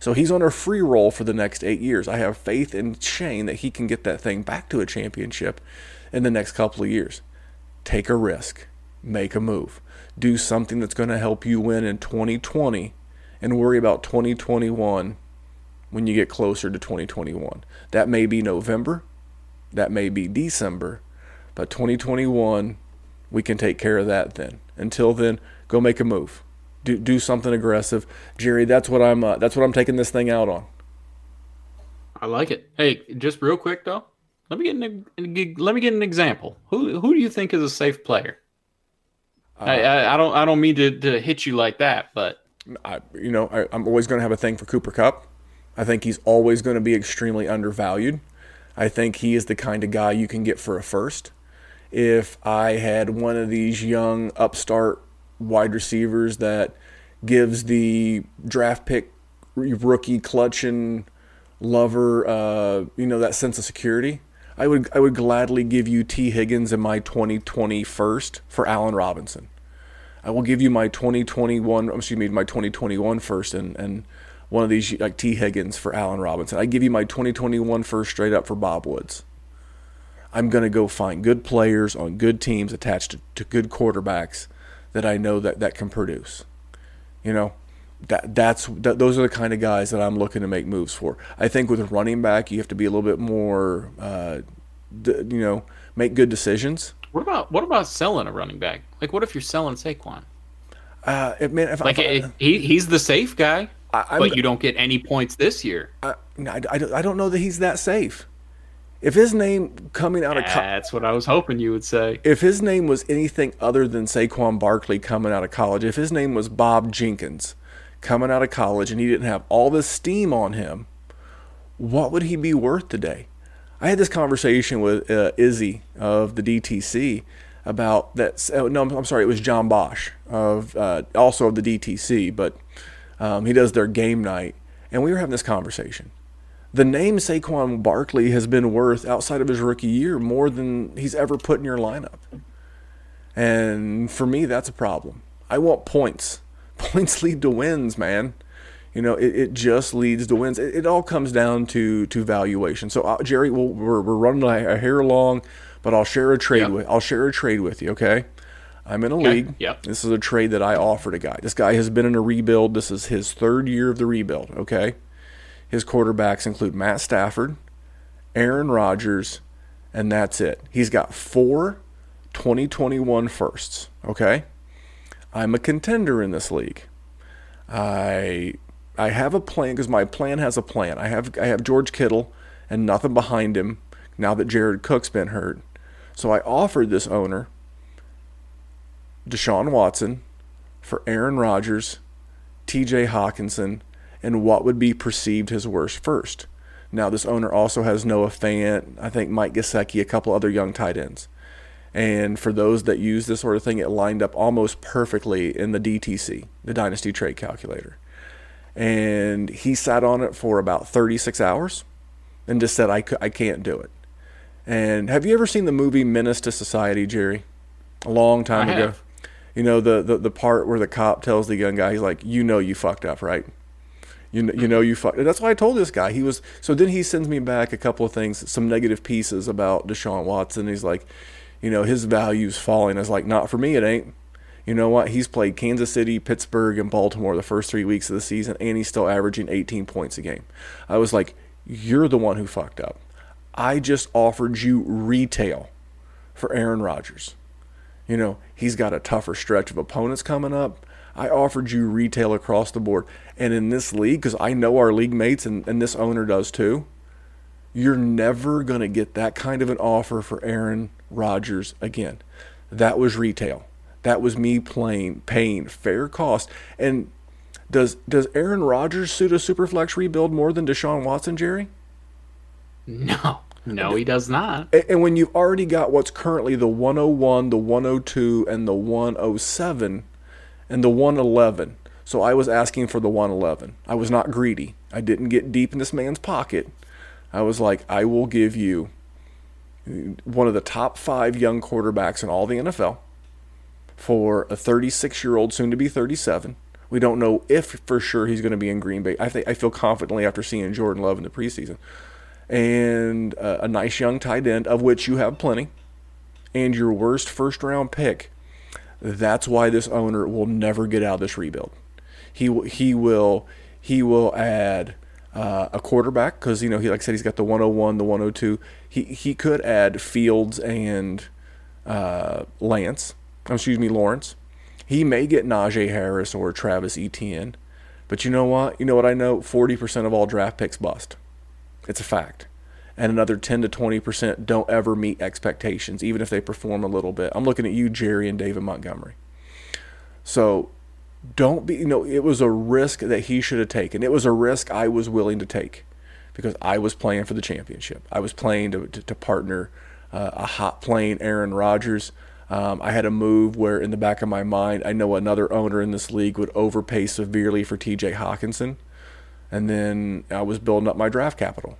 So he's on a free roll for the next eight years. I have faith in Shane that he can get that thing back to a championship in the next couple of years. Take a risk, make a move do something that's going to help you win in 2020 and worry about 2021 when you get closer to 2021. That may be November, that may be December, but 2021 we can take care of that then. Until then, go make a move. Do do something aggressive. Jerry, that's what I'm uh, that's what I'm taking this thing out on. I like it. Hey, just real quick though. Let me get an, let me get an example. Who who do you think is a safe player? I, I, don't I don't mean to, to hit you like that, but I, you know I, I'm always going to have a thing for Cooper Kupp. I think he's always going to be extremely undervalued. I think he is the kind of guy you can get for a first. If I had one of these young upstart wide receivers that gives the draft pick rookie clutching lover, uh, you know, that sense of security, I would I would gladly give you Tee Higgins in my 2020 first for Allen Robinson. I will give you my 2021, excuse me, my 2021 first and and one of these like Tee Higgins for Allen Robinson. I give you my 2021 first straight up for Bob Woods. I'm going to go find good players on good teams attached to, to good quarterbacks that I know that that can produce. You know, that that's that, those are the kind of guys that I'm looking to make moves for. I think with a running back, you have to be a little bit more, uh, d- you know, make good decisions. What about what about selling a running back? Like, what if you're selling Saquon? Uh, it, man, if, Like, if, eh, he he's the safe guy, I, but you don't get any points this year. I, I, I don't- I don't know that he's that safe. If his name coming out of co- That's what I was hoping you would say. if his name was anything other than Saquon Barkley coming out of college, if his name was Bob Jenkins coming out of college and he didn't have all this steam on him, what would he be worth today? I had this conversation with uh, Izzy of the DTC about that. Oh, no, I'm, sorry, it was John Bosch of uh, also of the DTC, but um, he does their game night, and we were having this conversation. The name Saquon Barkley has been worth outside of his rookie year more than he's ever put in your lineup. And for me, that's a problem. I want points. Points lead to wins, man. You know, it, it just leads to wins. It, it all comes down to to valuation. So, uh, Jerry, we'll, we're we're running a, a hair long, but I'll share a trade Yep. with I'll share a trade with you. Okay. I'm in a Okay, league. yep. This is a trade that I offered a guy. This guy has been in a rebuild. This is his third year of the rebuild. Okay. His quarterbacks include Matt Stafford, Aaron Rodgers, and that's it. He's got four 2021 firsts. Okay. I'm a contender in this league. I I have a plan because my plan has a plan. I have I have George Kittle and nothing behind him now that Jared Cook's been hurt. So I offered this owner Deshaun Watson for Aaron Rodgers, TJ Hockenson, and what would be perceived his worst first. Now this owner also has Noah Fant, I think Mike Gesicki, a couple other young tight ends. And for those that use this sort of thing, it lined up almost perfectly in the DTC, the Dynasty Trade Calculator. And he sat on it for about 36 hours and just said, I, c- I can't do it. And have you ever seen the movie Menace to Society, Jerry? A long time I ago. have. You know, the, the, the part where the cop tells the young guy, he's like, You know, you fucked up, right? You know, you mm-hmm. know you fucked. That's why I told this guy. He was so. Then he sends me back a couple of things, some negative pieces about Deshaun Watson. He's like, you know, his value's falling. I was like, not for me, it ain't. You know what? He's played Kansas City, Pittsburgh, and Baltimore the first three weeks of the season, and he's still averaging 18 points a game. I was like, you're the one who fucked up. I just offered you retail for Aaron Rodgers. You know, he's got a tougher stretch of opponents coming up. I offered you retail across the board. And in this league, because I know our league mates and, and this owner does too, you're never going to get that kind of an offer for Aaron Rodgers again. That was retail. That was me playing, paying fair cost. And does does Aaron Rodgers suit a superflex rebuild more than Deshaun Watson, Jerry? No, no, he does not. And when you've already got what's currently the 101, the 102, and the 107, and the 111. So I was asking for the 111. I was not greedy. I didn't get deep in this man's pocket. I was like, I will give you one of the top five young quarterbacks in all the NFL for a 36 year old, soon to be 37. We don't know if for sure he's going to be in Green Bay. I think I feel confidently after seeing Jordan Love in the preseason and uh, a nice young tight end, of which you have plenty, and your worst first round pick. That's why this owner will never get out of this rebuild. He he will he will add uh, a quarterback because you know he like I said he's got the 101, the 102. He he could add Fields and uh, Lance. Excuse me, Lawrence. He may get Najee Harris or Travis Etienne, but you know what? You know what I know? Forty percent of all draft picks bust. It's a fact. And another 10 to 20% don't ever meet expectations, even if they perform a little bit. I'm looking at you, Jerry, and David Montgomery. So don't be, you know, it was a risk that he should have taken. It was a risk I was willing to take because I was playing for the championship. I was playing to, to, to partner uh, a hot playing Aaron Rodgers. Um, I had a move where, in the back of my mind, I know another owner in this league would overpay severely for TJ Hockenson and then I was building up my draft capital.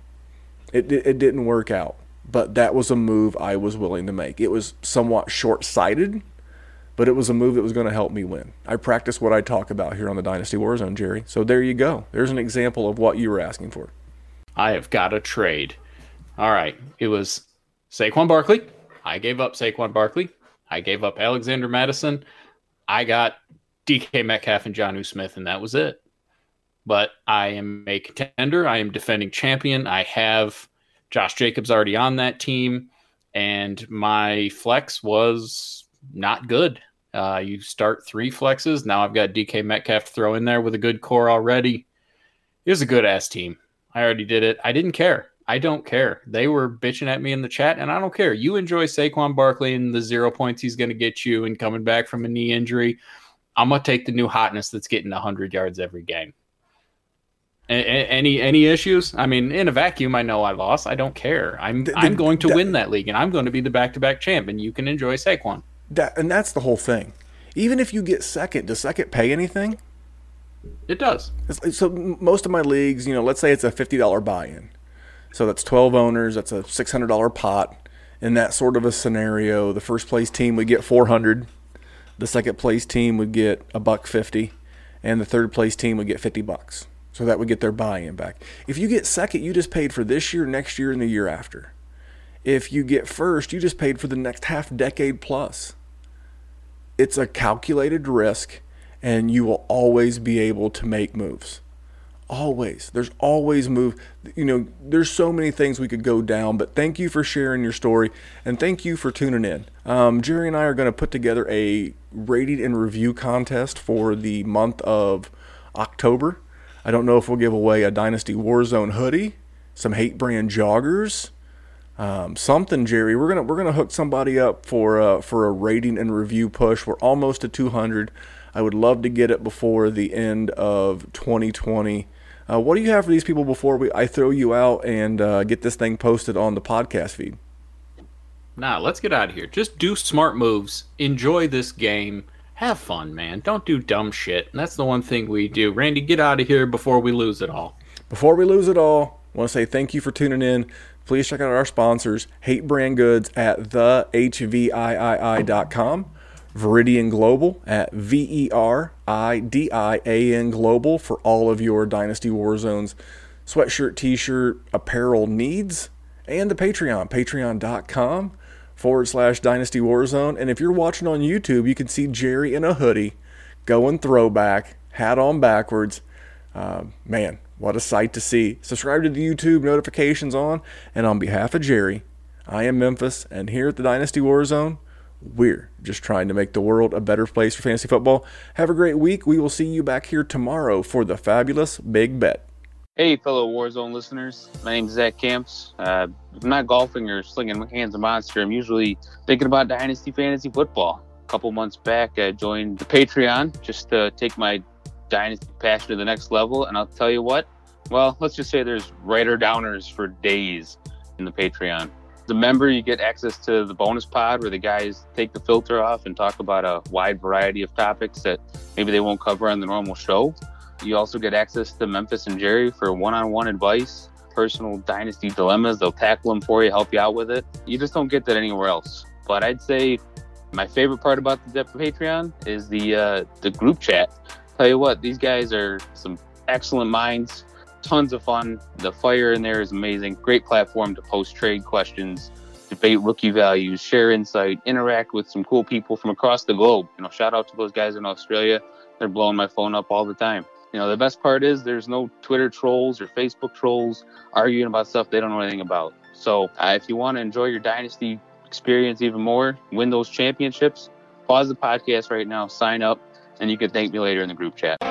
It, it, it didn't work out, but that was a move I was willing to make. It was somewhat short sighted, but it was a move that was going to help me win. I practice what I talk about here on the Dynasty Warzone, Jerry. So there you go. There's an example of what you were asking for. I have got a trade. All right. It was Saquon Barkley. I gave up Saquon Barkley. I gave up Alexander Mattison. I got DK Metcalf and Jonnu Smith, and that was it. But I am a contender. I am defending champion. I have Josh Jacobs already on that team, and my flex was not good. Uh, you start three flexes. Now I've got DK Metcalf throw in there with a good core already. It was a good ass team. I already did it. I didn't care. I don't care. They were bitching at me in the chat, and I don't care. You enjoy Saquon Barkley and the zero points he's going to get you and coming back from a knee injury. I'm gonna take the new hotness that's getting 100 yards every game. A- a- any any issues? I mean, in a vacuum, I know I lost. I don't care. I'm The- the- I'm going to that- win that league, and I'm going to be the back to back champ, and you can enjoy Saquon. That, and that's the whole thing. Even if you get second, does second pay anything? It does. It's so most of my leagues, you know, let's say it's a fifty dollar buy-in, so that's twelve owners. That's a six hundred dollar pot. In that sort of a scenario, the first place team would get four hundred, the second place team would get a buck fifty, and the third place team would get fifty bucks. So that would get their buy-in back. If you get second, you just paid for this year, next year, and the year after. If you get first, you just paid for the next half decade plus it's a calculated risk and you will always be able to make moves. Always. There's always move you know there's so many things we could go down but thank you for sharing your story and thank you for tuning in. Um, jerry and i are going to put together a rating and review contest for the month of october. I don't know if we'll give away a dynasty warzone hoodie some hate brand joggers um, something, Jerry. We're gonna we're gonna hook somebody up for uh, for a rating and review push. We're almost to 200. I would love to get it before the end of 2020. Uh, what do you have for these people before we I throw you out and uh, get this thing posted on the podcast feed? Nah, let's get out of here. Just do smart moves. Enjoy this game. Have fun, man. Don't do dumb shit. And that's the one thing we do. Randy, get out of here before we lose it all. Before we lose it all, I want to say thank you for tuning in. Please check out our sponsors, Hate Brand Goods at thehviii.com, Veridian Global at V E R I D I A N Global for all of your Dynasty Warzones sweatshirt, t shirt, apparel needs, and the Patreon, patreon.com forward slash Dynasty Warzone. And if you're watching on YouTube, you can see Jerry in a hoodie going throwback, hat on backwards. Uh, man, what a sight to see. Subscribe to the YouTube, notifications on. And on behalf of Jerry, I am Memphis, and here at the Dynasty Warzone, we're just trying to make the world a better place for fantasy football. Have a great week. We will see you back here tomorrow for the fabulous Big Bet. Hey, fellow Warzone listeners. My name is Zach Camps. Uh, if I'm not golfing or slinging hands of monster, I'm usually thinking about Dynasty Fantasy Football. A couple months back, I joined the Patreon just to take my Dynasty passion to the next level. And I'll tell you what, well, let's just say there's writer downers for days in the Patreon. A member, you get access to the bonus pod where the guys take the filter off and talk about a wide variety of topics that maybe they won't cover on the normal show. You also get access to Memphis and Jerry for one-on-one advice, personal dynasty dilemmas. They'll tackle them for you, help you out with it. You just don't get that anywhere else. But I'd say my favorite part about the Patreon is the uh, the group chat. Tell you what, these guys are some excellent minds. Tons of fun. The fire in there is amazing. Great platform to post trade questions, debate rookie values, share insight, interact with some cool people from across the globe. You know, shout out to those guys in Australia. They're blowing my phone up all the time. You know, the best part is there's no Twitter trolls or Facebook trolls arguing about stuff they don't know anything about. So uh, if you want to enjoy your dynasty experience even more, win those championships, pause the podcast right now, sign up, and you can thank me later in the group chat.